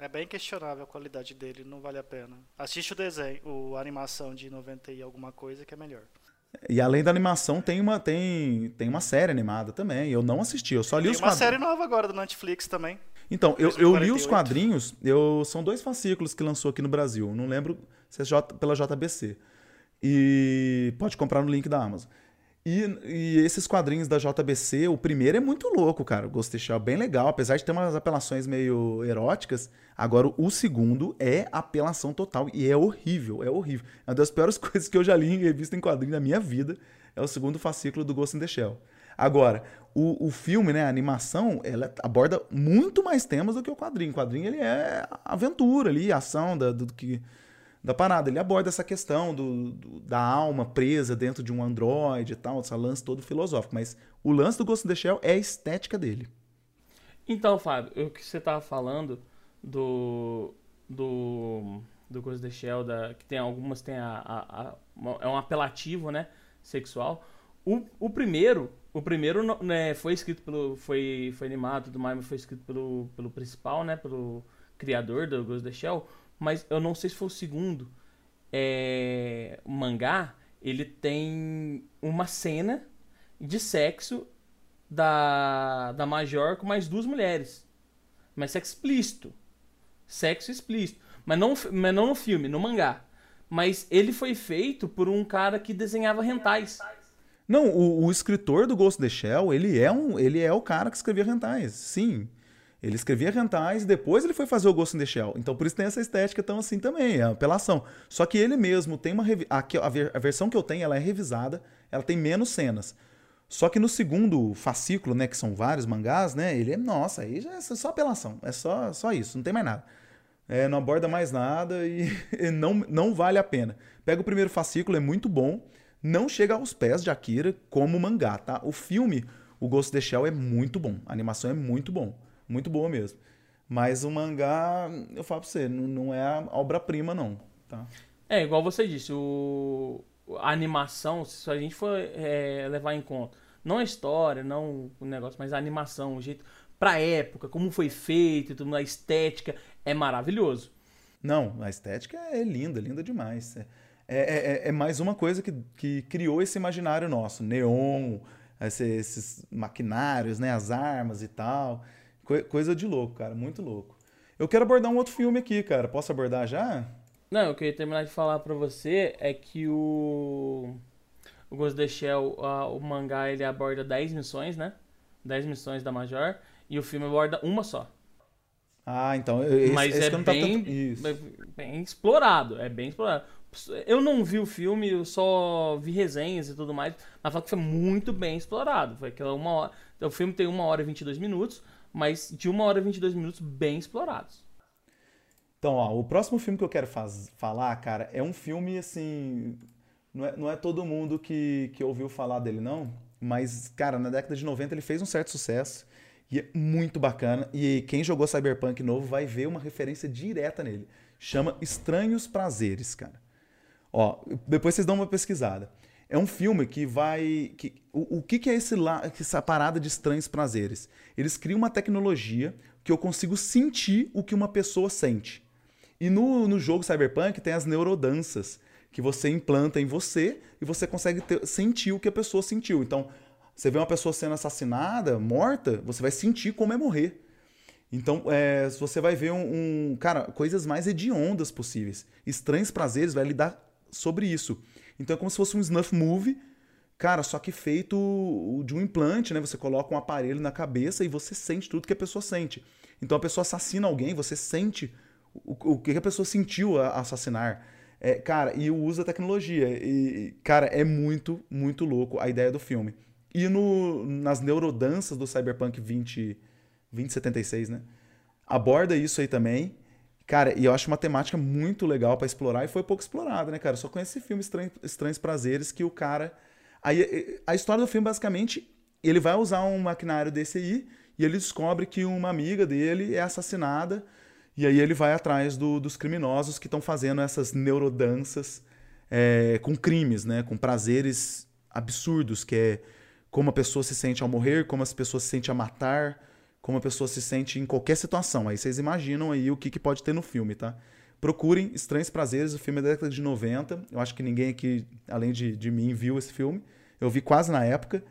É bem questionável a qualidade dele, não vale a pena. Assiste o desenho, o, a animação de 90 e alguma coisa que é melhor. E além da animação, tem uma, tem, tem uma série animada também. Eu não assisti, eu só li tem os quadrinhos. Tem uma série nova agora do Netflix também. Então, eu, eu li os quadrinhos, eu, são dois fascículos que lançou aqui no Brasil. Não lembro se é J, pela JBC. E pode comprar no link da Amazon. E, e, esses quadrinhos da JBC, o primeiro é muito louco, cara. O Ghost Shell é bem legal, apesar de ter umas apelações meio eróticas. Agora, o segundo é apelação total e é horrível, é horrível. É uma das piores coisas que eu já li em revista em quadrinho da minha vida. É o segundo fascículo do Ghost in the Shell. Agora, o, o filme, né, a animação, ela aborda muito mais temas do que o quadrinho. O quadrinho ele é aventura ali, ação da, do, do que da parada. Ele aborda essa questão do, do, da alma presa dentro de um androide e tal, esse lance todo filosófico. Mas o lance do Ghost in the Shell é a estética dele. Então, Fábio, o que você estava falando do do do Ghost in the Shell, da, que tem algumas tem a, a, a, é um apelativo, né, sexual. O, o primeiro, o primeiro né, foi escrito pelo. Foi, foi animado tudo mais, mas foi escrito pelo, pelo principal, né? Pelo criador do Ghost of the Shell. Mas eu não sei se foi o segundo. é, o mangá, ele tem uma cena de sexo da, da Major com mais duas mulheres. Mas sexo explícito. Sexo explícito. Mas não, mas não no filme, no mangá. Mas ele foi feito por um cara que desenhava rentais. Não, o, o escritor do Ghost in the Shell, ele é, um, ele é o cara que escrevia rentais. Sim. Ele escrevia rentais e depois ele foi fazer o Ghost in the Shell. Então por isso tem essa estética tão assim também, é apelação. Só que ele mesmo tem uma. A, a versão que eu tenho ela é revisada, ela tem menos cenas. Só que no segundo fascículo, né, que são vários mangás, né, ele é, nossa, aí já é só apelação, é só, só isso, não tem mais nada. É, não aborda mais nada e, e não, não vale a pena. Pega o primeiro fascículo, é muito bom, não chega aos pés de Akira como mangá, tá? O filme, o Ghost of the Shell é muito bom, a animação é muito bom, muito boa mesmo. Mas o mangá, eu falo pra você, não, não é a obra-prima não, tá? É, igual você disse, o, a animação, se a gente for é, levar em conta, não a história, não o negócio, mas a animação, o jeito pra época, como foi feito, tudo, a estética, é maravilhoso. Não, a estética é linda, linda demais. É, é, é, é mais uma coisa que, que criou esse imaginário nosso, neon, esse, esses maquinários, né, as armas e tal. coisa de louco, cara, muito louco. Eu quero abordar um outro filme aqui, cara. Posso abordar já? Não, o que eu ia terminar de falar pra você é que o. O Ghost of the Shell, uh, o mangá, ele aborda 10 missões, né? 10 missões da Major. E o filme aborda uma só. Ah, então. Esse, Mas esse é não bem, tá tanto... é bem explorado. É bem explorado. Eu não vi o filme, eu só vi resenhas e tudo mais. Mas falo que foi muito bem explorado. Foi aquela uma hora. O filme tem uma hora e 22 minutos, mas de uma hora e 22 minutos bem explorados. Então, ó, o próximo filme que eu quero faz, falar, cara, é um filme assim. Não é, não é todo mundo que, que ouviu falar dele, não. Mas, cara, na década de 90 ele fez um certo sucesso. E é muito bacana. E quem jogou Cyberpunk novo vai ver uma referência direta nele. Chama Estranhos Prazeres, cara. Ó, depois vocês dão uma pesquisada. É um filme que vai. Que, o, o que, que é esse lá, essa parada de estranhos prazeres? Eles criam uma tecnologia que eu consigo sentir o que uma pessoa sente. E no, no jogo Cyberpunk tem as neurodanças que você implanta em você e você consegue ter, sentir o que a pessoa sentiu. Então, você vê uma pessoa sendo assassinada, morta, você vai sentir como é morrer. Então, é, você vai ver um, um, Cara, coisas mais hediondas possíveis. Estranhos prazeres vai lidar sobre isso. Então é como se fosse um snuff movie, cara, só que feito de um implante, né? Você coloca um aparelho na cabeça e você sente tudo que a pessoa sente. Então a pessoa assassina alguém, você sente o, o que a pessoa sentiu a assassinar. É, cara, e usa tecnologia. E, cara, é muito, muito louco a ideia do filme. E no, nas neurodanças do Cyberpunk 20, 2076, né? Aborda isso aí também. Cara, e eu acho uma temática muito legal para explorar e foi pouco explorada, né, cara? Só conheci esse filme Estranhos, Prazeres que o cara. Aí, a história do filme, basicamente, ele vai usar um maquinário desse aí e ele descobre que uma amiga dele é assassinada e aí ele vai atrás do, dos criminosos que estão fazendo essas neurodanças é, com crimes, né? Com prazeres absurdos, que é como a pessoa se sente ao morrer, como as pessoas se sentem a matar, como a pessoa se sente em qualquer situação. Aí vocês imaginam aí o que, que pode ter no filme, tá? Procurem Estranhos Prazeres, o filme é da década de 90. Eu acho que ninguém aqui, além de, de mim, viu esse filme. Eu vi quase na época.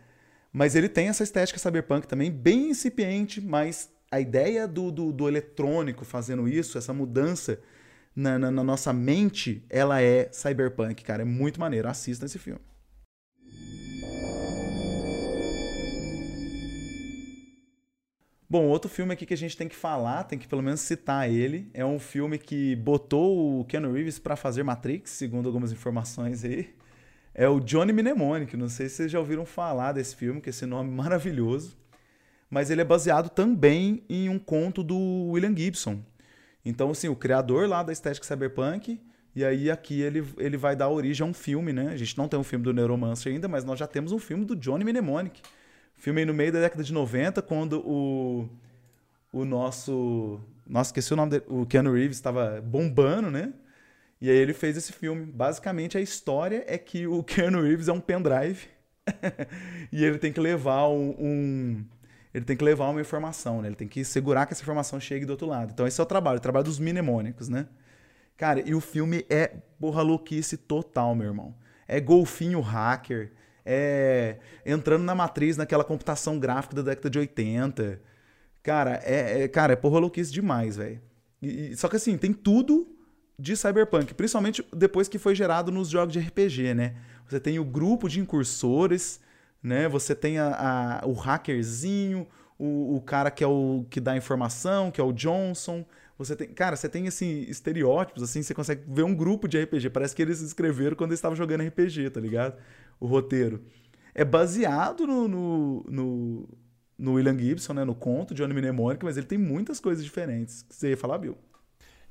Mas ele tem essa estética cyberpunk também, bem incipiente, mas a ideia do, do, do eletrônico fazendo isso, essa mudança na, na, na, nossa mente, ela é cyberpunk, cara. É muito maneiro. Assista esse filme. Bom, outro filme aqui que a gente tem que falar, tem que pelo menos citar ele, é um filme que botou o Keanu Reeves para fazer Matrix, segundo algumas informações aí. É o Johnny Mnemonic, não sei se vocês já ouviram falar desse filme, que é esse nome maravilhoso mas ele é baseado também em um conto do William Gibson. Então, assim, o criador lá da estética cyberpunk, e aí aqui ele, ele vai dar origem a um filme, né? A gente não tem um filme do Neuromancer ainda, mas nós já temos um filme do Johnny Mnemonic. Filme no meio da década de 90, quando o, o nosso... Nossa, esqueci o nome dele. O Keanu Reeves estava bombando, né? E aí ele fez esse filme. Basicamente, a história é que o Keanu Reeves é um pendrive e ele tem que levar um, um ele tem que levar uma informação, né? Ele tem que segurar que essa informação chegue do outro lado. Então esse é o trabalho, o trabalho dos mnemônicos, né? Cara, e o filme é porra louquice total, meu irmão. É golfinho hacker, é entrando na matriz naquela computação gráfica da década de 80. Cara, é, é cara, é porra louquice demais, velho. Só que assim, tem tudo de Cyberpunk, principalmente depois que foi gerado nos jogos de RPG, né? Você tem o grupo de incursores, né? Você tem a, a o hackerzinho, o, o, cara que é o que dá informação, que é o Johnson. Você tem, cara, você tem assim estereótipos assim, você consegue ver um grupo de RPG, parece que eles escreveram quando eles estavam jogando RPG, tá ligado? O roteiro é baseado no, no, no, no William Gibson, né, no conto de Johnny Mnemonic, mas ele tem muitas coisas diferentes. Você ia falar, Bill?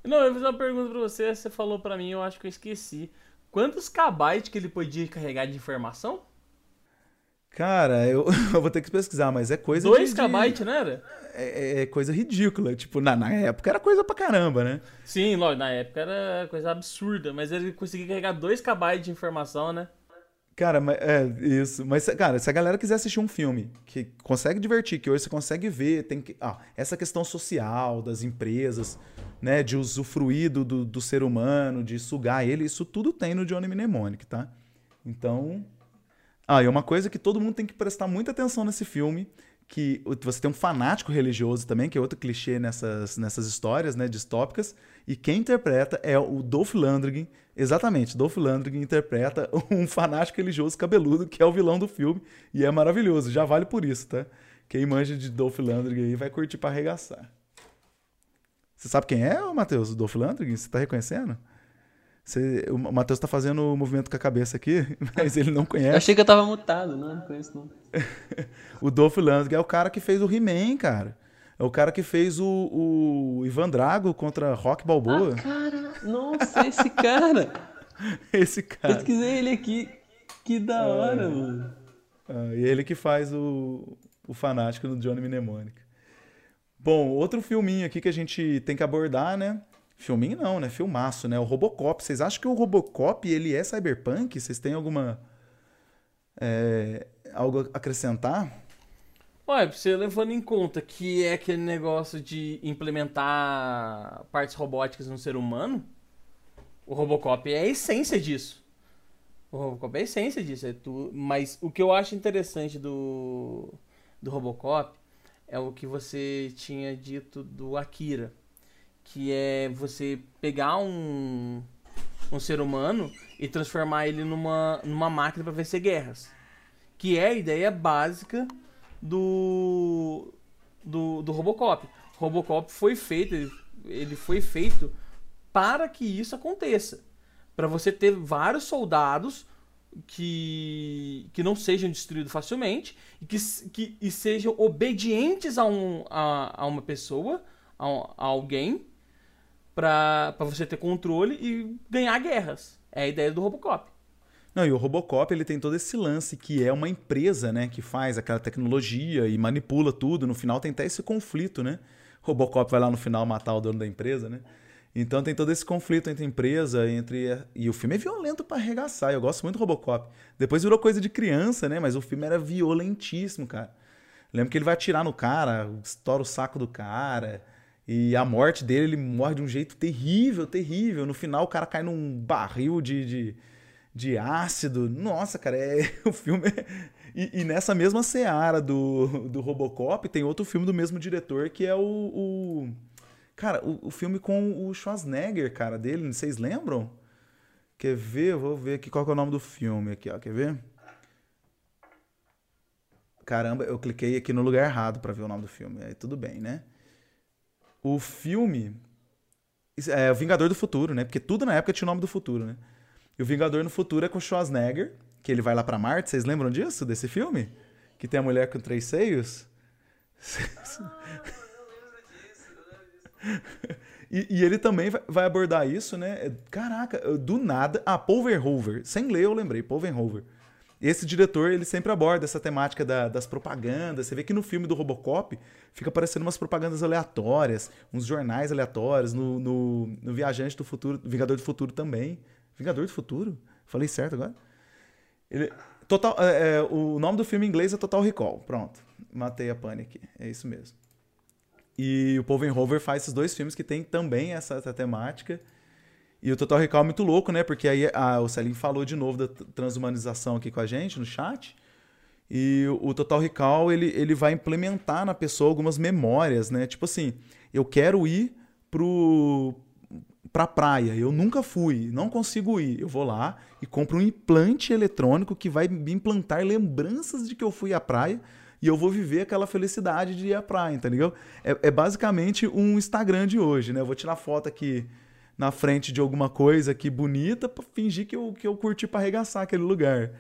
Não, eu fiz uma pergunta pra você, você falou pra mim, eu acho que eu esqueci. Quantos kbytes que ele podia carregar de informação? Cara, eu, eu vou ter que pesquisar, mas é coisa 2 kbytes, não era? É, é, coisa ridícula. Tipo, na, na época era coisa pra caramba, né? Sim, lógico, na época era coisa absurda, mas ele conseguia carregar 2 kbytes de informação, né? Cara, é isso. Mas, cara, se a galera quiser assistir um filme que consegue divertir, que hoje você consegue ver, tem que. Ah, essa questão social das empresas, né? De usufruir do, do, ser humano, de sugar ele, isso tudo tem no Johnny Mnemonic, tá? Então, ah, e uma coisa que todo mundo tem que prestar muita atenção nesse filme, que você tem um fanático religioso também, que é outro clichê nessas, nessas histórias, né, distópicas, e quem interpreta é o Dolph Lundgren, exatamente, Dolph Lundgren interpreta um fanático religioso cabeludo, que é o vilão do filme, e é maravilhoso, já vale por isso, tá? Quem manja de Dolph Lundgren aí vai curtir pra arregaçar. Você sabe quem é, Matheus, o Dolph Lundgren? Você tá reconhecendo? Você, o Matheus tá fazendo o um movimento com a cabeça aqui, mas ele não conhece. Eu achei que eu tava mutado, não, não conheço não. o Dolph Lundgren é o cara que fez o He-Man, cara. É o cara que fez o, o Ivan Drago contra Rock Balboa. Ah, cara, nossa, esse cara. esse cara. Pesquisei ele aqui. Que da é. hora, é. mano. Ah, e ele que faz o, o fanático do Johnny Mnemonic. Bom, outro filminho aqui que a gente tem que abordar, né? Filminho não, né? Filmaço, né? O Robocop. Vocês acham que o Robocop ele é cyberpunk? Vocês têm alguma. É, algo a acrescentar? Ué, você levando em conta que é aquele negócio de implementar partes robóticas no ser humano, o Robocop é a essência disso. O Robocop é a essência disso. É tu... Mas o que eu acho interessante do, do Robocop é o que você tinha dito do Akira que é você pegar um, um ser humano e transformar ele numa, numa máquina para vencer guerras. Que é a ideia básica do, do, do Robocop. O Robocop foi feito, ele, foi feito para que isso aconteça. Para você ter vários soldados que, que não sejam destruídos facilmente e que, que e sejam obedientes a, um, a, a uma pessoa, a, a alguém, para você ter controle e ganhar guerras. É a ideia do Robocop. Não, e o Robocop ele tem todo esse lance que é uma empresa, né, que faz aquela tecnologia e manipula tudo. No final tem até esse conflito, né? Robocop vai lá no final matar o dono da empresa, né? Então tem todo esse conflito entre empresa, entre e o filme é violento para arregaçar. Eu gosto muito do Robocop. Depois virou coisa de criança, né? Mas o filme era violentíssimo, cara. Lembro que ele vai atirar no cara, estoura o saco do cara. E a morte dele, ele morre de um jeito terrível, terrível. No final, o cara cai num barril de, de, de ácido. Nossa, cara, é, o filme. É... E, e, nessa mesma seara do, do Robocop, tem outro filme do mesmo diretor que é o. o... Cara, o, o, filme com o Schwarzenegger, cara, dele, vocês lembram? Quer ver? Vou ver aqui qual é o nome do filme aqui, ó. Quer ver? Caramba, eu cliquei aqui no lugar errado para ver o nome do filme. Aí tudo bem, né? o filme é o Vingador do Futuro, né? Porque tudo na época tinha o nome do futuro, né? E o Vingador no Futuro é com o Schwarzenegger, que ele vai lá para Marte. Vocês lembram disso, desse filme? Que tem a mulher com três seios? e, e, ele também vai abordar isso, né? Caraca, do nada. Ah, Paul Verhoeven. Sem ler, eu lembrei. Paul Verhoeven. Esse diretor, ele sempre aborda essa temática da, das propagandas. Você vê que no filme do Robocop fica aparecendo umas propagandas aleatórias, uns jornais aleatórios, no, no, no Viajante do Futuro, Vingador do Futuro também. Vingador do Futuro? Falei certo agora? Ele, total, é, é, o nome do filme em inglês é Total Recall. Pronto, matei a pane aqui. É isso mesmo. E o Paul Verhoeven faz esses dois filmes que tem também essa, essa temática. E o Total Recall é muito louco, né? Porque aí a, o Celinho falou de novo da transhumanização aqui com a gente no chat. E o Total Recall, ele, ele vai implementar na pessoa algumas memórias, né? Tipo assim, eu quero ir pro, pra praia, eu nunca fui, não consigo ir. Eu vou lá e compro um implante eletrônico que vai me implantar lembranças de que eu fui à praia e eu vou viver aquela felicidade de ir à praia, tá ligado? É, é basicamente um Instagram de hoje, né? Eu vou tirar foto aqui na frente de alguma coisa aqui bonita pra fingir que eu, que eu curti pra arregaçar aquele lugar.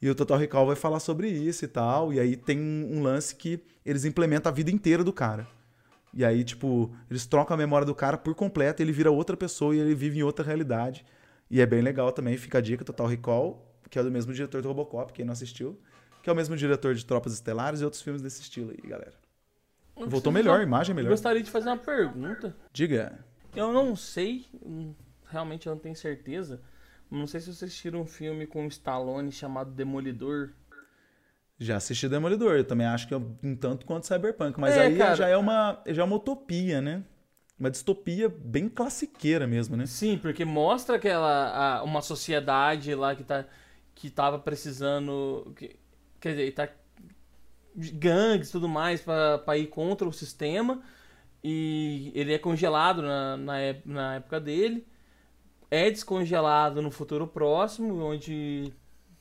E o Total Recall vai falar sobre isso e tal. E aí tem um lance que eles implementam a vida inteira do cara. E aí, tipo, eles trocam a memória do cara por completo, ele vira outra pessoa e ele vive em outra realidade. E é bem legal também, fica a dica, Total Recall, que é do mesmo diretor do Robocop, quem não assistiu. Que é o mesmo diretor de Tropas Estelares e outros filmes desse estilo aí, galera. Voltou melhor, a imagem é melhor. Gostaria de fazer uma pergunta. Diga. Eu não sei, hum, realmente eu não tenho certeza. Não sei se vocês assistiram um filme com o Stallone chamado Demolidor. Já assisti Demolidor, eu também acho que é um tanto quanto Cyberpunk, mas É, aí cara. já é uma já é uma utopia, né? Uma distopia bem classiqueira mesmo, né? Sim, porque mostra aquela a- uma sociedade lá que tá que tava precisando, que- quer dizer, tá gangues e tudo mais pra ir contra o sistema e ele é congelado na, na, na época dele, é descongelado no futuro próximo, onde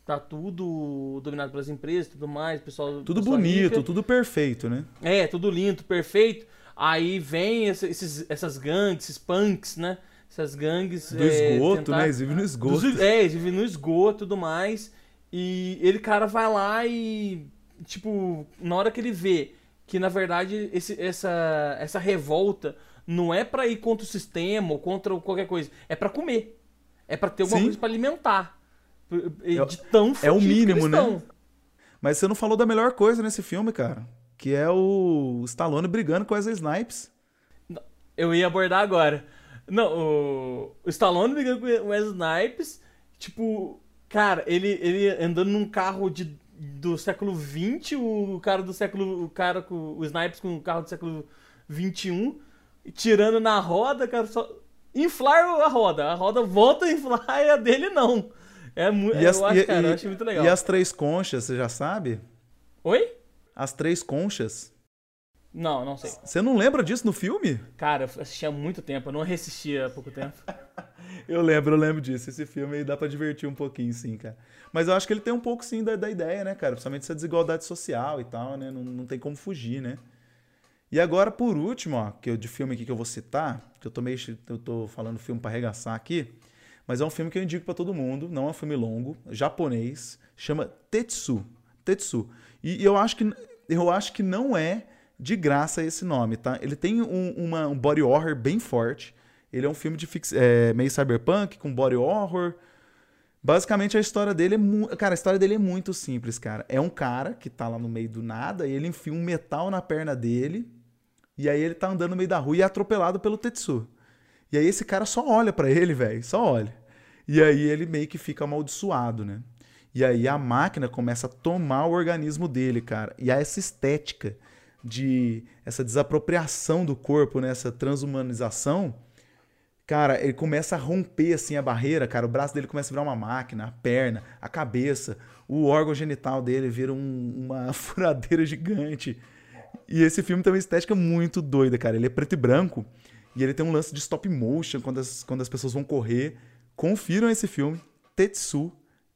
tá tudo dominado pelas empresas, tudo mais, pessoal Tudo pessoal bonito, rica. tudo perfeito, né? É, tudo lindo, perfeito. Aí vem esse- esses, essas gangues, esses punks, né? Essas gangues. Do é, esgoto, tentar- né? Eles vivem no esgoto. Dos- é, eles vivem no esgoto e tudo mais. E ele, cara, vai lá e. Tipo, na hora que ele vê que, na verdade, esse, essa, essa revolta não é pra ir contra o sistema ou contra qualquer coisa. É pra comer. É pra ter alguma Sim. coisa pra alimentar. De tão é o mínimo, né? Mas você não falou da melhor coisa nesse filme, cara. Que é o Stallone brigando com as Snipes. Eu ia abordar agora. Não, o, Stallone brigando com o Wesley Snipes, tipo, cara, ele, ele andando num carro de, do século XX, o cara do século. O cara com o Snipes com o carro do século XXI, tirando na roda, cara, só. Inflar a roda. A roda volta a inflar e a dele não. É muito. As, eu acho, e- cara, e- eu acho muito legal. e as três conchas, você já sabe? Oi? As três conchas. Não, não sei. Você não lembra disso no filme? Cara, eu assisti há muito tempo, eu não reassisti há pouco tempo. Eu lembro, eu lembro disso. Esse filme aí dá pra divertir um pouquinho, sim, cara. Mas eu acho que ele tem um pouco, sim, da, da ideia, né, cara? Principalmente essa desigualdade social e tal, né? Não, não tem como fugir, né? E agora, por último, ó, que eu, de filme aqui que eu vou citar, que eu tô meio. Eu tô falando filme pra arregaçar aqui, mas é um filme que eu indico pra todo mundo, não é um filme longo, japonês, chama Tetsu. Tetsu. E, eu acho que eu acho que não é de graça esse nome, tá? Ele tem um, uma- um body horror bem forte. Ele é um filme de fix, é, meio cyberpunk, com body horror. Basicamente, a história dele é. Cara, a história dele é muito simples, cara. É um cara que tá lá no meio do nada e ele enfia um metal na perna dele. E aí ele tá andando no meio da rua e é atropelado pelo Tetsu. E aí esse cara só olha pra ele, velho. Só olha. E aí ele meio que fica amaldiçoado, né? E aí a máquina começa a tomar o organismo dele, cara. E há essa estética de essa desapropriação do corpo, né? Transhumanização. Cara, ele começa a romper assim a barreira, cara. O braço dele começa a virar uma máquina, a perna, a cabeça, o órgão genital dele vira um- uma furadeira gigante. E esse filme tem uma estética muito doida, cara. Ele é preto e branco e ele tem um lance de stop motion quando as, quando as pessoas vão correr. Confiram esse filme, Tetsu,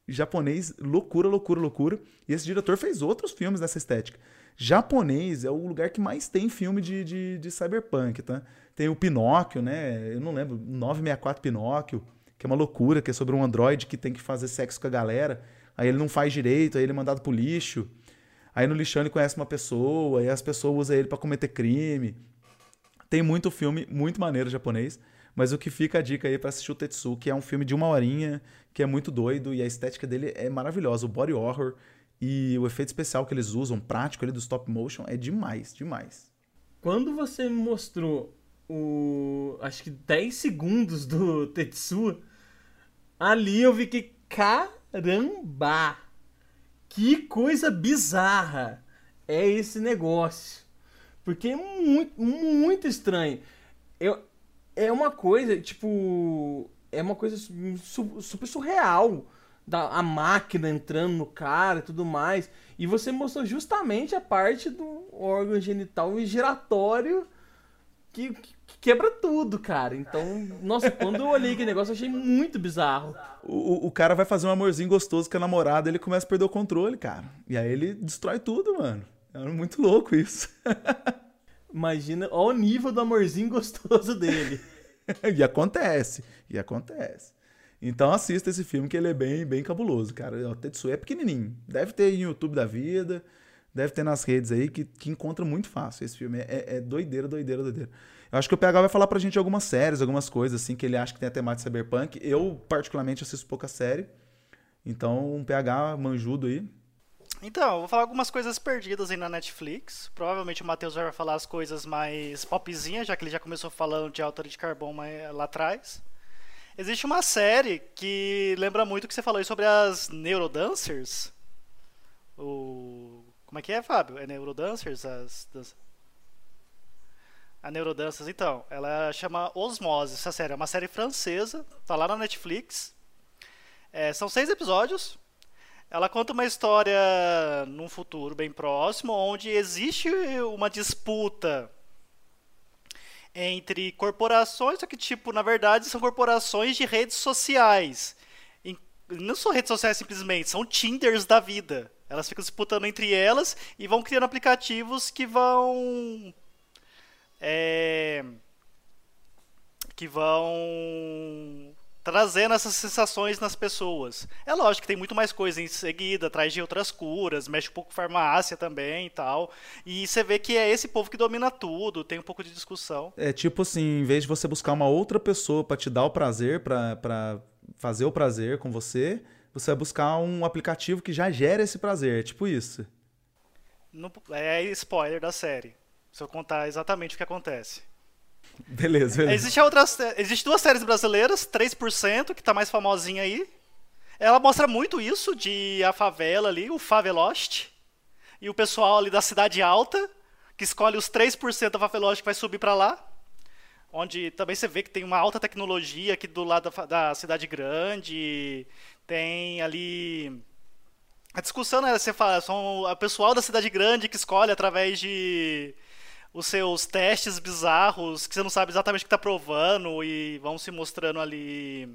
japonês, loucura, loucura, loucura. E esse diretor fez outros filmes nessa estética. Japonês é o lugar que mais tem filme de, de, de cyberpunk, tá? Tem o Pinóquio, né? Eu não lembro, 964 Pinóquio, que é uma loucura, que é sobre um androide que tem que fazer sexo com a galera. Aí ele não faz direito, aí ele é mandado pro lixo. Aí no lixão ele conhece uma pessoa, e as pessoas usam ele pra cometer crime. Tem muito filme, muito maneiro japonês. Mas o que fica a dica aí pra assistir o Tetsu, que é um filme de uma horinha, que é muito doido, e a estética dele é maravilhosa. O body horror e o efeito especial que eles usam, prático ali do stop motion, é demais, demais. Quando você me mostrou o. Acho que 10 segundos do Tetsuo, ali eu vi que caramba! Que coisa bizarra é esse negócio. Porque é muito, muito estranho. Eu, é uma coisa, tipo. é uma coisa su super surreal. Da, a máquina entrando no cara e tudo mais. E você mostrou justamente a parte do órgão genital giratório que, que, quebra tudo, cara. Então, nossa, quando eu olhei aquele negócio, eu achei muito bizarro. O, o cara vai fazer um amorzinho gostoso com a namorada, ele começa a perder o controle, cara. E aí ele destrói tudo, mano. É muito louco isso. Imagina, olha o nível do amorzinho gostoso dele. e acontece, e acontece. Então assista esse filme que ele é bem, bem cabuloso, cara. O Tetsuya é pequenininho. Deve ter em YouTube da vida, deve ter nas redes aí, que, que encontra muito fácil. Esse filme é, é doideira, doideira, doideira. Eu acho que o PH vai falar pra gente algumas séries, algumas coisas assim que ele acha que tem a temática cyberpunk. Eu, particularmente, assisto pouca série. Então, um PH manjudo aí. Então, eu vou falar algumas coisas perdidas aí na Netflix. Provavelmente o Matheus vai falar as coisas mais popzinhas, já que ele já começou falando de Alta de Carbono lá atrás. Existe uma série que lembra muito o que você falou aí sobre as Neurodancers. O... Como é que é, Fábio? É Neurodancers? As... A Neurodanças, então. Ela chama Osmose, essa série. É uma série francesa, tá lá na Netflix. É, são seis episódios. Ela conta uma história num futuro bem próximo, onde existe uma disputa entre corporações, só que, tipo, na verdade, são corporações de redes sociais. Não são redes sociais simplesmente, são Tinders da vida. Elas ficam disputando entre elas e vão criando aplicativos que vão é, que vão trazendo essas sensações nas pessoas. É lógico que tem muito mais coisa em seguida, traz de outras curas, mexe um pouco com farmácia também e tal. E você vê que é esse povo que domina tudo, tem um pouco de discussão. É tipo assim, em vez de você buscar uma outra pessoa para te dar o prazer, para fazer o prazer com você, você vai buscar um aplicativo que já gera esse prazer. É tipo isso. No, é spoiler da série. Se eu contar exatamente o que acontece. Beleza, beleza. Existe, outras, existe duas séries brasileiras, 3%, que tá mais famosinha aí. Ela mostra muito isso de a favela ali, o Favelost, e o pessoal ali da cidade alta, que escolhe os 3% da Favelost que vai subir para lá. Onde também você vê que tem uma alta tecnologia aqui do lado da, da cidade grande. Tem ali a discussão, né? Você fala, são o pessoal da cidade grande que escolhe através de os seus testes bizarros que você não sabe exatamente o que está provando e vão se mostrando ali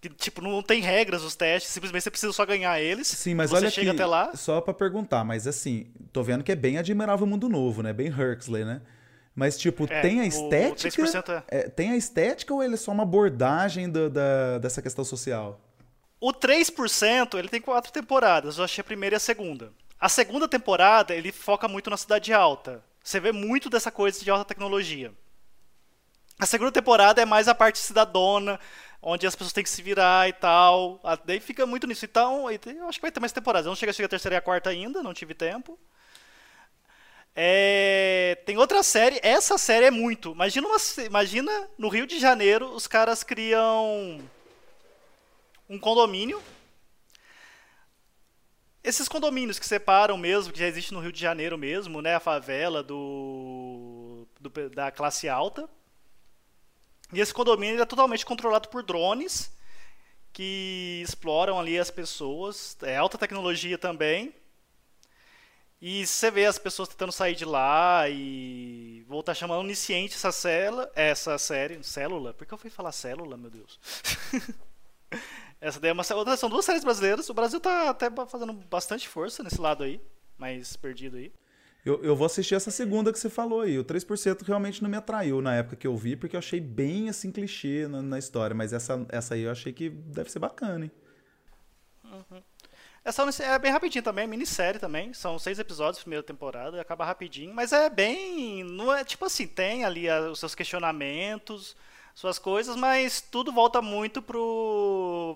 que tipo não tem regras os testes, simplesmente você precisa só ganhar eles. Sim, mas olha chega aqui, até lá. Só para perguntar, mas assim, tô vendo que é bem admirável o mundo novo, né? Bem Huxley, né? Mas tipo, é, tem a estética? É... É, tem a estética ou ele é só uma abordagem do, da, dessa questão social? O 3%, ele tem quatro temporadas. Eu achei a primeira e a segunda. A segunda temporada, ele foca muito na cidade alta. Você vê muito dessa coisa de alta tecnologia. A segunda temporada é mais a parte cidadona, onde as pessoas têm que se virar e tal. Daí fica muito nisso. Então, eu acho que vai ter mais temporadas. Eu não cheguei a chegar a terceira e a quarta ainda, não tive tempo. É, tem outra série, essa série é muito. Imagina, uma, imagina no Rio de Janeiro, os caras criam um condomínio esses condomínios que separam mesmo, que já existe no Rio de Janeiro mesmo, né, a favela do, do da classe alta. E esse condomínio é totalmente controlado por drones que exploram ali as pessoas, é alta tecnologia também. E você vê as pessoas tentando sair de lá e vou estar chamando onisciente essa célula, essa série, célula, por que eu fui falar célula, meu Deus? Essa daí é uma são duas séries brasileiras. O Brasil tá até fazendo bastante força nesse lado aí, mais perdido aí. Eu, eu vou assistir essa segunda que você falou aí. O 3% realmente não me atraiu na época que eu vi, porque eu achei bem assim clichê na, na história. Mas essa, essa aí eu achei que deve ser bacana, hein? Uhum. Essa é bem rapidinho também, é minissérie também. São seis episódios, primeira temporada, acaba rapidinho. Mas é bem. Não é tipo assim, tem ali os seus questionamentos suas coisas, mas tudo volta muito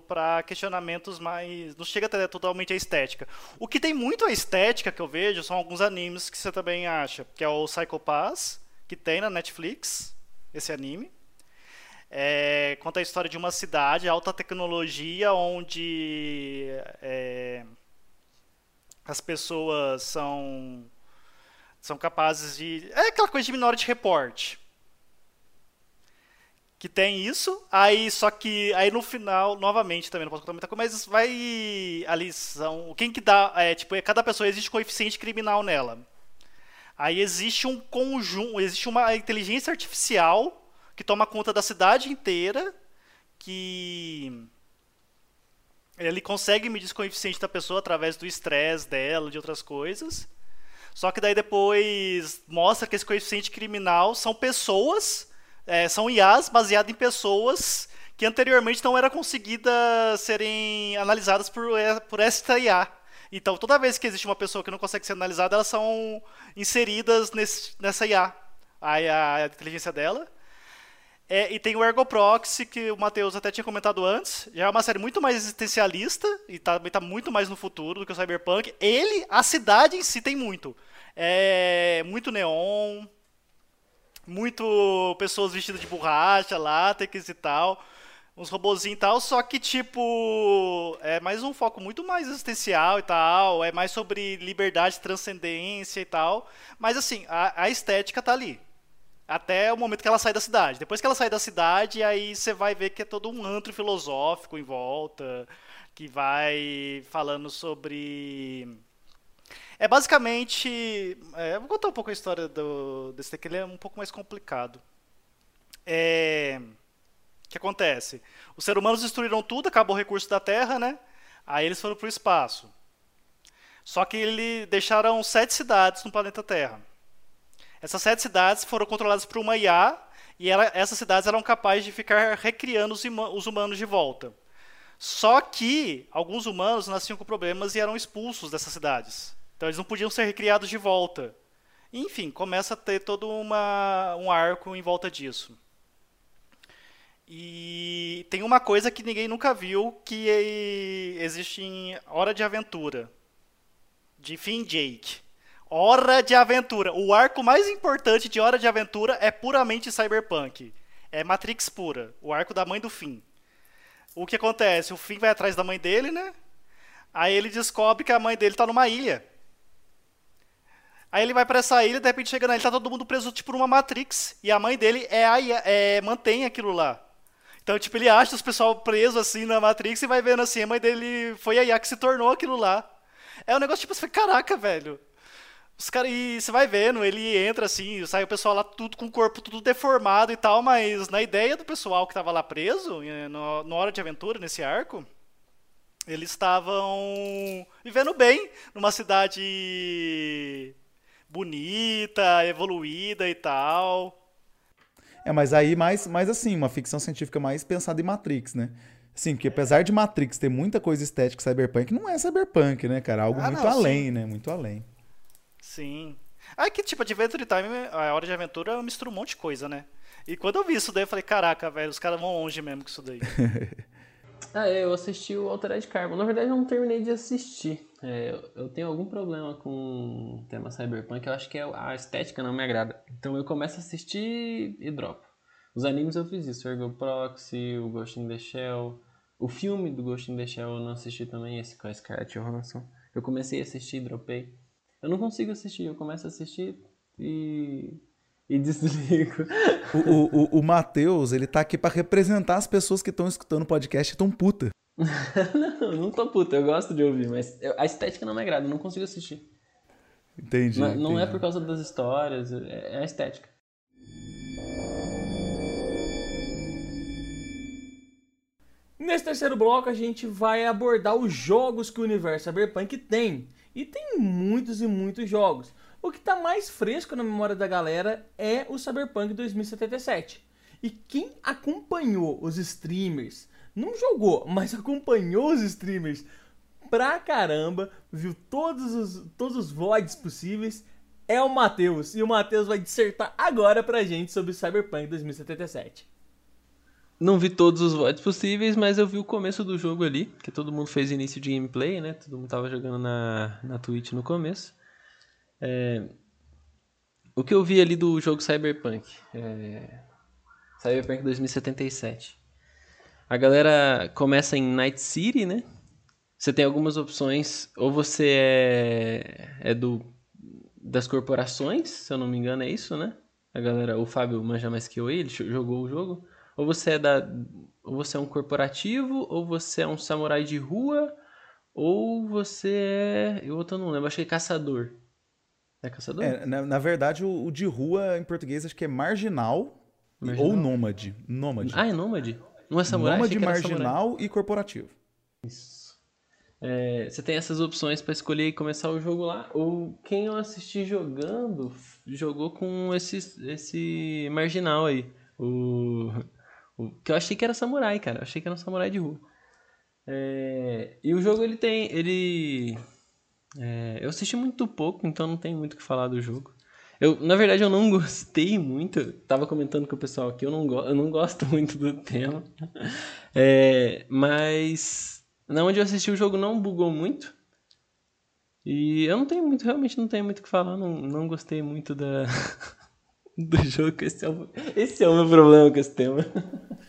para questionamentos mais. Não chega até totalmente a estética. O que tem muito a estética que eu vejo são alguns animes que você também acha, que é o Psycho Pass, que tem na Netflix, esse anime. É, conta a história de uma cidade, alta tecnologia, onde é, as pessoas são, são capazes de. É aquela coisa de Minority Report que tem isso, aí só que aí no final, novamente também não posso contar muita coisa, mas vai ali são quem que dá, é tipo, cada pessoa existe um coeficiente criminal nela. Aí existe um conjunto, existe uma inteligência artificial que toma conta da cidade inteira, que ele consegue medir o coeficiente da pessoa através do estresse dela, de outras coisas. Só que daí depois mostra que esse coeficiente criminal são pessoas, é, são IAs baseadas em pessoas que anteriormente não eram conseguidas serem analisadas por, é, por esta IA. Então, toda vez que existe uma pessoa que não consegue ser analisada, elas são inseridas nesse, nessa IA, a, a inteligência dela. É, e tem o Ergo Proxy, que o Matheus até tinha comentado antes. Já é uma série muito mais existencialista e está tá muito mais no futuro do que o Cyberpunk. Ele, a cidade em si tem muito. É muito neon, muito pessoas vestidas de borracha, látex e tal. Uns robozinhos e tal, só que tipo. É mais um foco muito mais existencial e tal. É mais sobre liberdade, transcendência e tal. Mas assim, a, a estética tá ali. Até o momento que ela sai da cidade. Depois que ela sai da cidade, aí você vai ver que é todo um antro filosófico em volta, que vai falando sobre. É basicamente. É, vou contar um pouco a história do, desse daqui, ele é um pouco mais complicado. É. O que acontece? Os seres humanos destruíram tudo, acabou o recurso da Terra, né? Aí eles foram para o espaço. Só que eles deixaram sete cidades no planeta Terra. Essas sete cidades foram controladas por uma IA e ela, essas cidades eram capazes de ficar recriando os, os humanos de volta. Só que alguns humanos nasciam com problemas e eram expulsos dessas cidades. Então eles não podiam ser recriados de volta. Enfim, começa a ter todo uma, um arco em volta disso. E tem uma coisa que ninguém nunca viu que existe em Hora de Aventura, de Finn Jake. Hora de Aventura. O arco mais importante de Hora de Aventura é puramente cyberpunk. É Matrix pura. O arco da mãe do Finn. O que acontece? O Finn vai atrás da mãe dele, né? Aí ele descobre que a mãe dele tá numa ilha. Aí ele vai para essa ilha, de repente chega na ilha, tá todo mundo preso tipo numa Matrix. E a mãe dele é, a, é mantém aquilo lá. Então, tipo, ele acha os pessoal preso assim na Matrix e vai vendo assim, a mãe dele foi a IA que se tornou aquilo lá. É um negócio tipo, você caraca, velho. Os cara, e você vai vendo, ele entra assim, sai o pessoal lá tudo com o corpo tudo deformado e tal, mas na ideia do pessoal que tava lá preso, no, no Hora de Aventura, nesse arco, eles estavam vivendo bem numa cidade bonita, evoluída e tal. É, mas aí mais, mais assim, uma ficção científica mais pensada em Matrix, né? Sim, porque apesar de Matrix ter muita coisa estética cyberpunk, não é cyberpunk, né, cara? Algo ah, muito não, além, sim. né? Muito além. Sim. Ah, que tipo, Adventure Time, a hora de aventura mistura um monte de coisa, né? E quando eu vi isso daí, eu falei, caraca, velho, os caras vão longe mesmo com isso daí. ah, eu assisti o Altered Carbon. Na verdade, eu não terminei de assistir. É, eu tenho algum problema com o tema cyberpunk. Eu acho que é a estética não me agrada. Então eu começo a assistir e dropo. Os animes eu fiz isso. Ergo Proxy, o Ghost in the Shell. O filme do Ghost in the Shell eu não assisti também, esse com a Scarlett Johansson. Eu comecei a assistir e dropei. Eu não consigo assistir, eu começo a assistir e. e desligo. O, o, o, o Matheus, ele tá aqui para representar as pessoas que estão escutando o podcast e tão puta. não, não tô puta, eu gosto de ouvir, mas eu, a estética não me agrada, eu não consigo assistir. Entendi. Não, não é por causa das histórias, é, é a estética. Nesse terceiro bloco, a gente vai abordar os jogos que o universo Cyberpunk tem. E tem muitos e muitos jogos. O que está mais fresco na memória da galera é o Cyberpunk 2077. E quem acompanhou os streamers, não jogou, mas acompanhou os streamers pra caramba, viu todos os, todos os vlogs possíveis, é o Matheus. E o Matheus vai dissertar agora pra gente sobre Cyberpunk 2077. Não vi todos os votos possíveis, mas eu vi o começo do jogo ali, que todo mundo fez início de gameplay, né? Todo mundo tava jogando na, na Twitch no começo. É... O que eu vi ali do jogo Cyberpunk? É... Cyberpunk 2077. A galera começa em Night City, né? Você tem algumas opções, ou você é, é do das corporações, se eu não me engano é isso, né? A galera, o Fábio manja mais que eu, ele jogou o jogo Ou você é da. Ou você é um corporativo, ou você é um samurai de rua, ou você é. Eu outro não lembro, que é caçador. É caçador? É, na, na verdade, o, o de rua em português acho que é marginal, marginal? ou nômade. Nômade. Ah, é nômade? Não é samurai? Nômade, marginal samurai. e corporativo. Isso. É, você tem essas opções para escolher e começar o jogo lá. Ou quem eu assisti jogando jogou com esse, esse marginal aí. O, o, que eu achei que era samurai, cara. Eu achei que era um samurai de rua. É, e o jogo ele tem. Ele. É, eu assisti muito pouco, então não tem muito o que falar do jogo. Eu, na verdade, eu não gostei muito. tava comentando com o pessoal aqui, eu não, go eu não gosto muito do tema. É, mas na onde eu assisti o jogo não bugou muito. E eu não tenho muito, realmente não tenho muito o que falar. Não, não gostei muito da, do jogo. Esse é, o, esse é o meu problema com esse tema.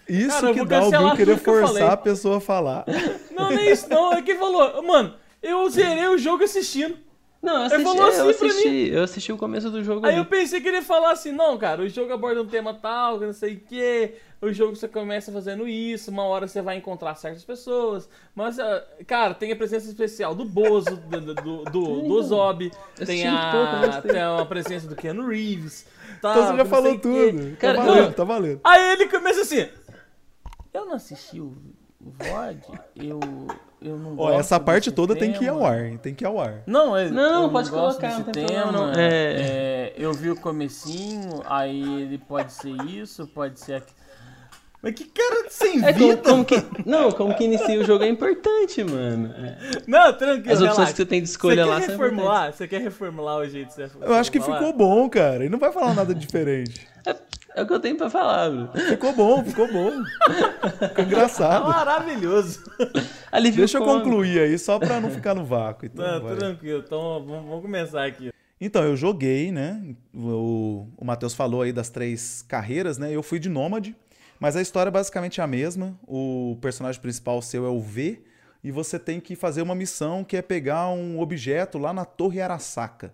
Isso Cara, que dá alguém querer forçar a pessoa a falar. Não, nem isso não. É que falou, mano, eu zerei o jogo assistindo. Não, eu assisti, assim eu assisti, eu assisti o começo do jogo. Aí ali. eu pensei que ele ia falar assim, não, cara, o jogo aborda um tema tal, que não sei o quê. O jogo você começa fazendo isso, uma hora você vai encontrar certas pessoas. Mas, ah, cara, tem a presença especial do Bozo, do, do, do, do, Zob, tem a, tem a presença do Keanu Reeves. Tá, então você já falou tudo. Cara, tá valendo, tá valendo. Aí ele começa assim. Eu não assisti o VOD, eu eu não Ó, essa parte toda tema. tem que ir ao ar, tem que ir ao ar. Não, eu, não, eu pode não colocar, não tema. Não. É... É, eu vi o comecinho, aí ele pode ser isso, pode ser aqui. Mas que cara sem é, vida! Como, como que, não, como que inicia o jogo é importante, mano. É. Não, tranquilo. As opções relaxa. que você tem de escolha você lá quer reformular? Você quer reformular o jeito que você Eu acho que ficou bom, cara. E não vai falar nada diferente. É, é o que eu tenho pra falar, bro. Ficou bom, ficou bom. Ficou engraçado. Maravilhoso. Deixa eu concluir aí, só pra não ficar no vácuo. Então, não, tranquilo. Então vamos, vamos começar aqui. Então, eu joguei, né? O, o Matheus falou aí das três carreiras, né? Eu fui de nômade. Mas a história é basicamente a mesma. O personagem principal seu é o V, e você tem que fazer uma missão que é pegar um objeto lá na Torre Arasaka.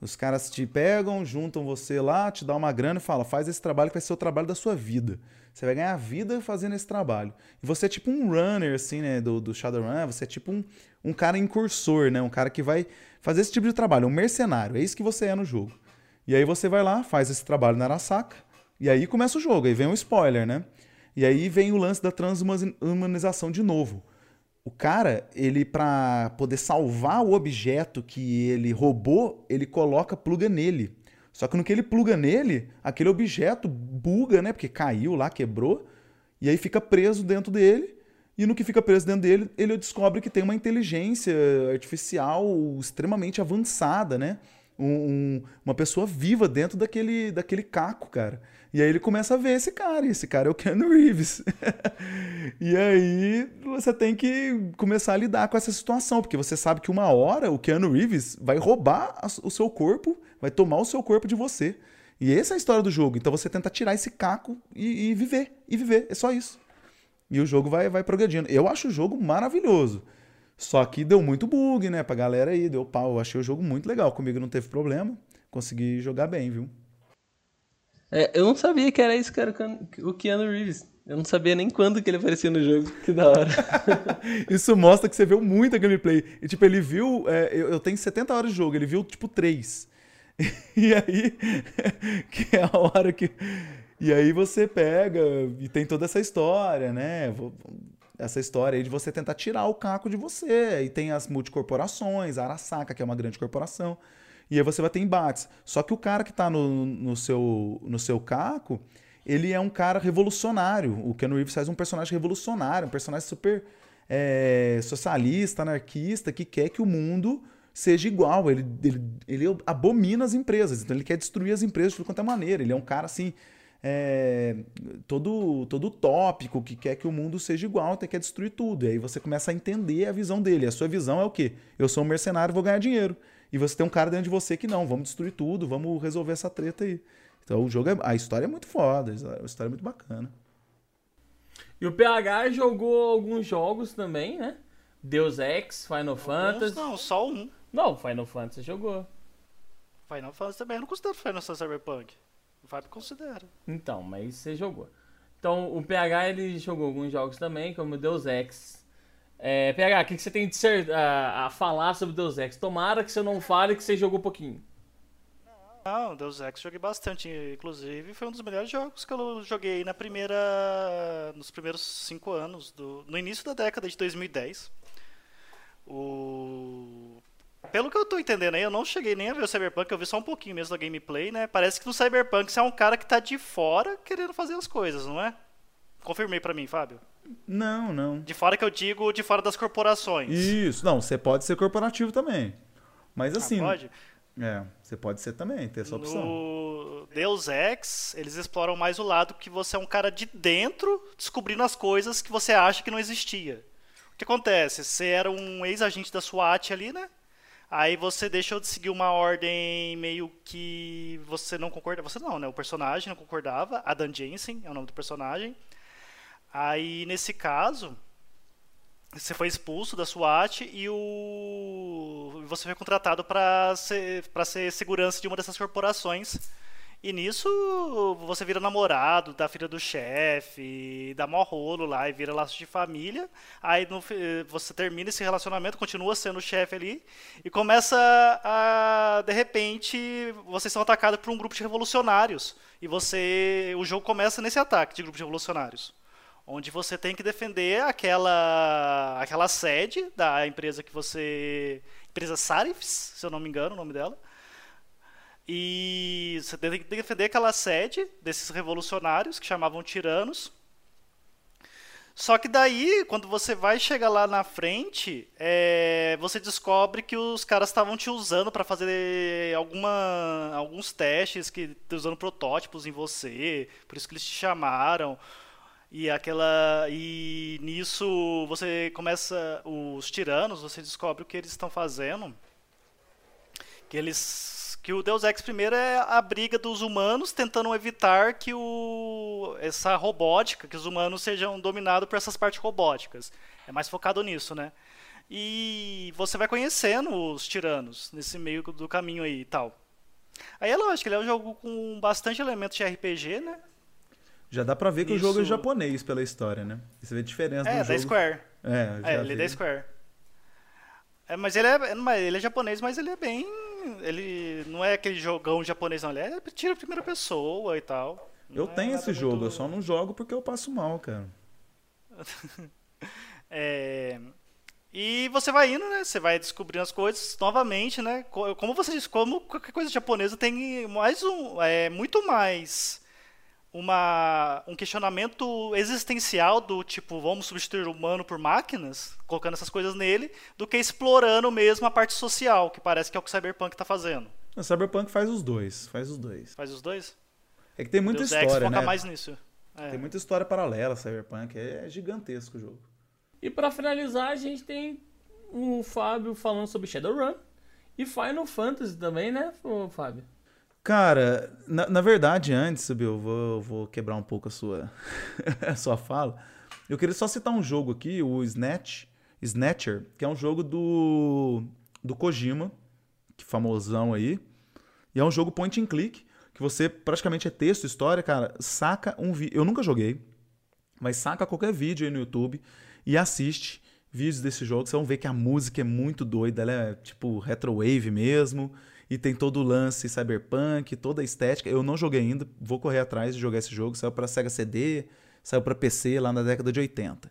Os caras te pegam, juntam você lá, te dão uma grana e falam: faz esse trabalho que vai ser o trabalho da sua vida. Você vai ganhar vida fazendo esse trabalho. E você é tipo um runner, assim, né, do, do Shadowrun, você é tipo um, um cara incursor, né, um cara que vai fazer esse tipo de trabalho, um mercenário. É isso que você é no jogo. E aí você vai lá, faz esse trabalho na Arasaka, e aí começa o jogo, aí vem um spoiler, né? E aí vem o lance da transhumanização de novo. O cara, ele para poder salvar o objeto que ele roubou, ele coloca pluga nele. Só que no que ele pluga nele, aquele objeto buga, né? Porque caiu lá, quebrou, e aí fica preso dentro dele. E no que fica preso dentro dele, ele descobre que tem uma inteligência artificial extremamente avançada, né? Um, um, uma pessoa viva dentro daquele, daquele caco, cara. E aí ele começa a ver esse cara, e esse cara é o Keanu Reeves. e aí você tem que começar a lidar com essa situação, porque você sabe que uma hora o Keanu Reeves vai roubar o seu corpo, vai tomar o seu corpo de você. E essa é a história do jogo. Então você tenta tirar esse caco e, e viver, e viver, é só isso. E o jogo vai, vai progredindo. Eu acho o jogo maravilhoso. Só que deu muito bug, né, pra galera aí, deu pau. Eu achei o jogo muito legal. Comigo não teve problema. Consegui jogar bem, viu? É, eu não sabia que era isso, cara, o Keanu Reeves. Eu não sabia nem quando que ele aparecia no jogo. Que da hora. isso mostra que você viu muita gameplay. E, tipo, ele viu. É, eu, eu, tenho 70 horas de jogo, ele viu, tipo, 3. e aí. que é a hora que. E aí você pega e tem toda essa história, né? Essa história aí de você tentar tirar o caco de você. E tem as multicorporações, a Arasaka, que é uma grande corporação. E aí você vai ter embates. Só que o cara que está no, no, seu, no seu caco, ele é um cara revolucionário. O Keanu Reeves faz um personagem revolucionário, um personagem super é, socialista, anarquista, que quer que o mundo seja igual. Ele, ele, ele abomina as empresas, então ele quer destruir as empresas de qualquer maneira. Ele é um cara assim. É, todo, todo utópico, que quer que o mundo seja igual, até quer destruir tudo. E aí você começa a entender a visão dele. A sua visão é o quê? Eu sou um mercenário, vou ganhar dinheiro. E você tem um cara dentro de você que não, vamos destruir tudo, vamos resolver essa treta aí. Então o jogo é, a história é muito foda, a história é muito bacana. E o PH jogou alguns jogos também, né? Deus Ex, Final Alguns Fantasy. Não, só um. Não, Final Fantasy jogou. Final Fantasy também, eu não considero Final Fantasy Cyberpunk. O Fábio considera. Então, mas você jogou. Então, o PH ele jogou alguns jogos também, como Deus Ex. É, PH, o que, que você tem de ser, a, a falar sobre Deus Ex? Tomara que você não fale que você jogou pouquinho. Não, Deus Ex joguei bastante, inclusive foi um dos melhores jogos que eu joguei na primeira, nos primeiros cinco anos, do, no início da década de 2010. O pelo que eu tô entendendo aí, eu não cheguei nem a ver o Cyberpunk, eu vi só um pouquinho mesmo da gameplay, né? Parece que no Cyberpunk você é um cara que tá de fora querendo fazer as coisas, não é? Confirmei para mim, Fábio. Não, não. De fora que eu digo, de fora das corporações. Isso, não, você pode ser corporativo também. Mas assim. Ah, pode? É, você pode ser também, ter essa opção. No Deus Ex, eles exploram mais o lado que você é um cara de dentro descobrindo as coisas que você acha que não existia. O que acontece? Você era um ex-agente da SWAT ali, né? Aí você deixou de seguir uma ordem meio que você não concorda. Você não, né? O personagem não concordava. Adam Jensen é o nome do personagem. Aí, nesse caso, você foi expulso da SWAT e o você foi contratado para ser ser segurança de uma dessas corporações. E nisso você vira namorado da filha do chefe, dá mó rolo lá e vira laço de família. Aí no, você termina esse relacionamento, continua sendo chefe ali e começa a de repente vocês são atacados por um grupo de revolucionários. E você o jogo começa nesse ataque de grupo de revolucionários onde você tem que defender aquela aquela sede da empresa que você empresa Sarifs, se eu não me engano o nome dela e você tem que defender aquela sede desses revolucionários que chamavam tiranos. Só que daí, quando você vai chegar lá na frente, é, você descobre que os caras estavam te usando para fazer alguma, alguns testes, que usando protótipos em você, por isso que eles te chamaram. E aquela e nisso você começa os tiranos, você descobre o que eles estão fazendo. Que eles que o Deus Ex primeiro é a briga dos humanos tentando evitar que o essa robótica, que os humanos sejam dominados por essas partes robóticas. É mais focado nisso, né? E você vai conhecendo os tiranos nesse meio do caminho aí e tal. Aí é lógico, ele é um jogo com bastante elementos de RPG, né? Já dá pra ver que Isso... o jogo é japonês pela história, né? Você vê a diferença é, do jogo. É, da Square. É, é ele é da Square. É, mas ele é, ele é japonês, mas ele é bem ele não é aquele jogão japonês, não. Ele é tira a primeira pessoa e tal. Eu não é tenho é esse jogo, muito... eu só não jogo porque eu passo mal, cara. é... E você vai indo, né? Você vai descobrindo as coisas novamente, né? Como você disse, como qualquer coisa japonesa tem mais um. É, muito mais uma, um questionamento existencial do tipo, vamos substituir o humano por máquinas, colocando essas coisas nele, do que explorando mesmo a parte social, que parece que é o que o Cyberpunk está fazendo. O Cyberpunk faz os dois, faz os dois. Faz os dois? É que tem muita Deus história, Ex né? mais nisso. É. Tem muita história paralela, Cyberpunk, é gigantesco o jogo. E para finalizar, a gente tem o Fábio falando sobre Shadowrun e Final Fantasy também, né, Fábio? Cara, na, na verdade, antes, Bill, vou, vou quebrar um pouco a sua, a sua fala. Eu queria só citar um jogo aqui, o Snatch, Snatcher, que é um jogo do, do Kojima, que famosão aí. E é um jogo point and click, que você praticamente é texto, história, cara, saca um vídeo. Eu nunca joguei, mas saca qualquer vídeo aí no YouTube e assiste vídeos desse jogo. Vocês vão ver que a música é muito doida, ela é tipo retrowave mesmo e tem todo o lance cyberpunk, toda a estética. Eu não joguei ainda, vou correr atrás de jogar esse jogo. Saiu para Sega CD, saiu para PC lá na década de 80.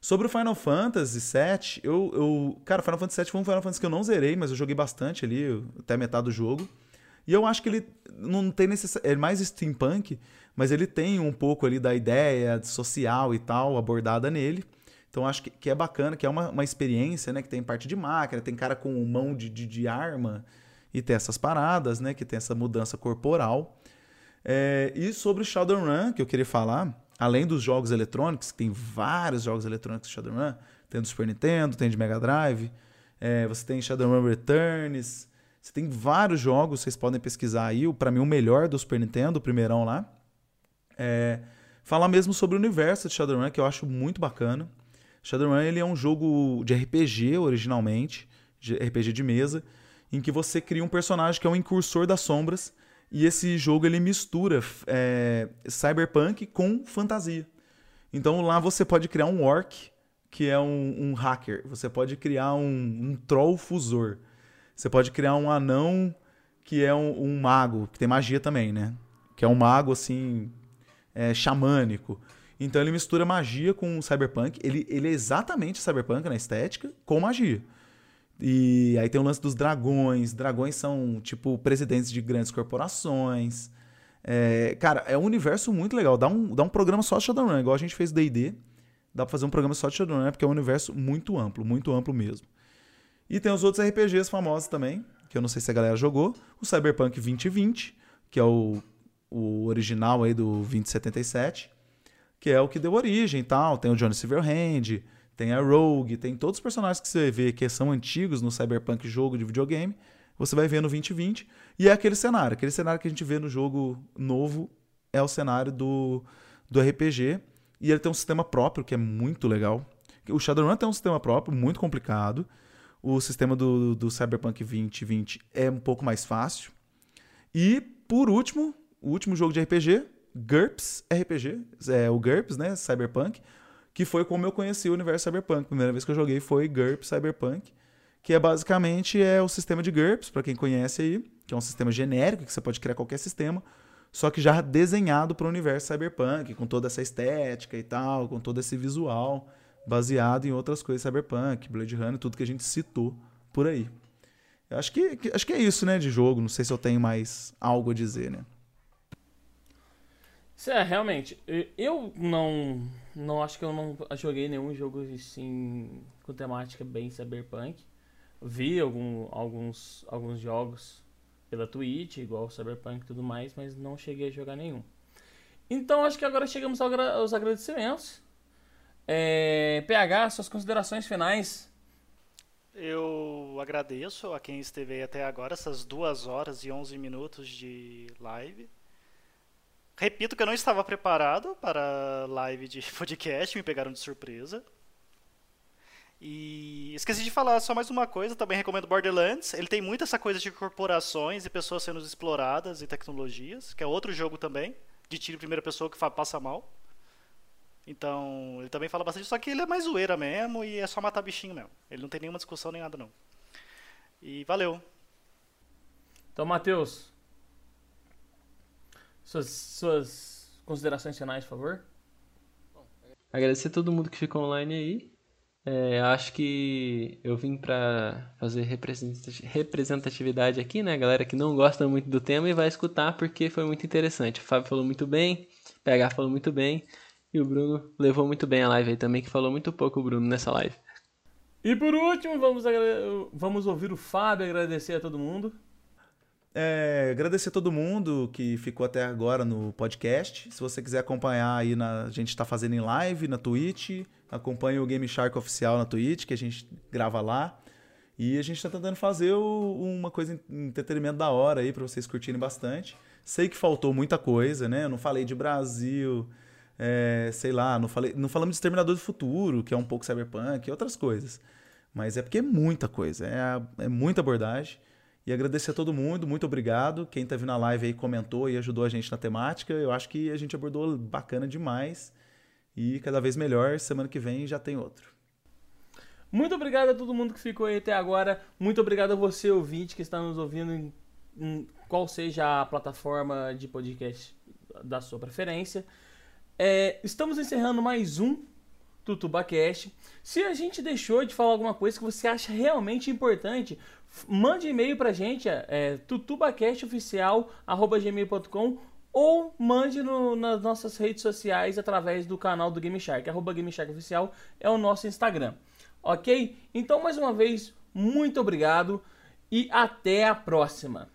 Sobre o Final Fantasy VII, eu, eu. Cara, Final Fantasy VII foi um Final Fantasy que eu não zerei, mas eu joguei bastante ali, até metade do jogo. E eu acho que ele não tem necessidade. É mais steampunk, mas ele tem um pouco ali da ideia social e tal abordada nele. Então acho que, que é bacana, que é uma, uma experiência, né? Que tem parte de máquina, tem cara com mão de, de, de arma e tem essas paradas, né? Que tem essa mudança corporal. É, e sobre Shadowrun, que eu queria falar, além dos jogos eletrônicos, tem vários jogos eletrônicos de Shadowrun, tem do Super Nintendo, tem de Mega Drive, é, você tem Shadowrun Returns, você tem vários jogos, vocês podem pesquisar aí, para mim o melhor do Super Nintendo, o primeirão lá. É, falar mesmo sobre o universo de Shadowrun, que eu acho muito bacana. Shadowrun ele é um jogo de RPG originalmente, de RPG de mesa, em que você cria um personagem que é um incursor das sombras. E esse jogo ele mistura é, cyberpunk com fantasia. Então lá você pode criar um orc, que é um, um hacker. Você pode criar um, um, troll fusor. Você pode criar um anão que é um, um, mago, que tem magia também, né? Que é um mago, assim, é, xamânico. Então ele mistura magia com cyberpunk. Ele, ele é exatamente cyberpunk na estética, com magia. E aí tem o lance dos dragões. Dragões são, tipo, presidentes de grandes corporações. É, cara, é um universo muito legal. Dá um, dá um programa só de Shadowrun, igual a gente fez D&D. Dá pra fazer um programa só de Shadowrun, porque é um universo muito amplo, muito amplo mesmo. E tem os outros RPGs famosos também, que eu não sei se a galera jogou. O Cyberpunk 2020, que é o, o original aí do 2077, que é o que deu origem e tal. Tem o Johnny Silverhand, tem a Rogue, tem todos os personagens que você vê que são antigos no Cyberpunk jogo de videogame, você vai ver no 2020. E é aquele cenário, aquele cenário que a gente vê no jogo novo é o cenário do, do RPG. E ele tem um sistema próprio que é muito legal. O Shadowrun tem um sistema próprio, muito complicado. O sistema do, do Cyberpunk 2020 é um pouco mais fácil. E, por último, o último jogo de RPG, GURPS RPG, é o GURPS, né, Cyberpunk, que foi como eu conheci o universo Cyberpunk. A primeira vez que eu joguei foi GURPS Cyberpunk, que é basicamente é o sistema de GURPS, para quem conhece aí, que é um sistema genérico que você pode criar qualquer sistema, só que já desenhado para o universo Cyberpunk, com toda essa estética e tal, com todo esse visual, baseado em outras coisas Cyberpunk, Blade Runner, tudo que a gente citou por aí. Eu acho que, acho que é isso, né, de jogo. Não sei se eu tenho mais algo a dizer, né? É, realmente. Eu não não acho que eu não joguei nenhum jogo assim com temática bem cyberpunk. Vi algum, alguns, alguns jogos pela Twitch, igual Cyberpunk e tudo mais, mas não cheguei a jogar nenhum. Então acho que agora chegamos aos agradecimentos. É, PH, suas considerações finais. Eu agradeço a quem esteve aí até agora, essas duas horas e 11 minutos de live. Repito que eu não estava preparado para live de podcast, me pegaram de surpresa. E esqueci de falar só mais uma coisa, também recomendo Borderlands. Ele tem muito essa coisa de corporações e pessoas sendo exploradas e tecnologias, que é outro jogo também, de tiro em primeira pessoa que passa mal. Então, ele também fala bastante, só que ele é mais zoeira mesmo e é só matar bichinho mesmo. Ele não tem nenhuma discussão nem nada não. E valeu. Então, Matheus, suas, suas considerações finais, por favor. Agradecer a todo mundo que ficou online aí. É, acho que eu vim para fazer representatividade aqui, né? Galera que não gosta muito do tema e vai escutar porque foi muito interessante. O Fábio falou muito bem, o PH falou muito bem e o Bruno levou muito bem a live aí também, que falou muito pouco o Bruno nessa live. E por último, vamos, vamos ouvir o Fábio agradecer a todo mundo. É, agradecer a todo mundo que ficou até agora no podcast. Se você quiser acompanhar aí, na, a gente está fazendo em live na Twitch. Acompanhe o Game Shark oficial na Twitch, que a gente grava lá. E a gente está tentando fazer o, uma coisa entretenimento da hora aí para vocês curtirem bastante. Sei que faltou muita coisa, né? Eu não falei de Brasil, é, sei lá, não, falei, não falamos de Exterminador do Futuro, que é um pouco cyberpunk e outras coisas. Mas é porque é muita coisa, é, é muita abordagem. E agradecer a todo mundo, muito obrigado. Quem esteve na live aí comentou e ajudou a gente na temática. Eu acho que a gente abordou bacana demais. E cada vez melhor. Semana que vem já tem outro. Muito obrigado a todo mundo que ficou aí até agora. Muito obrigado a você, ouvinte, que está nos ouvindo em, em qual seja a plataforma de podcast da sua preferência. É, estamos encerrando mais um TutubaCast. Se a gente deixou de falar alguma coisa que você acha realmente importante, mande e-mail pra gente, é, é tutubacastoficial.gmail.com ou mande no, nas nossas redes sociais através do canal do Game Shark. Arroba Game Shark Oficial é o nosso Instagram. Ok? Então, mais uma vez, muito obrigado e até a próxima.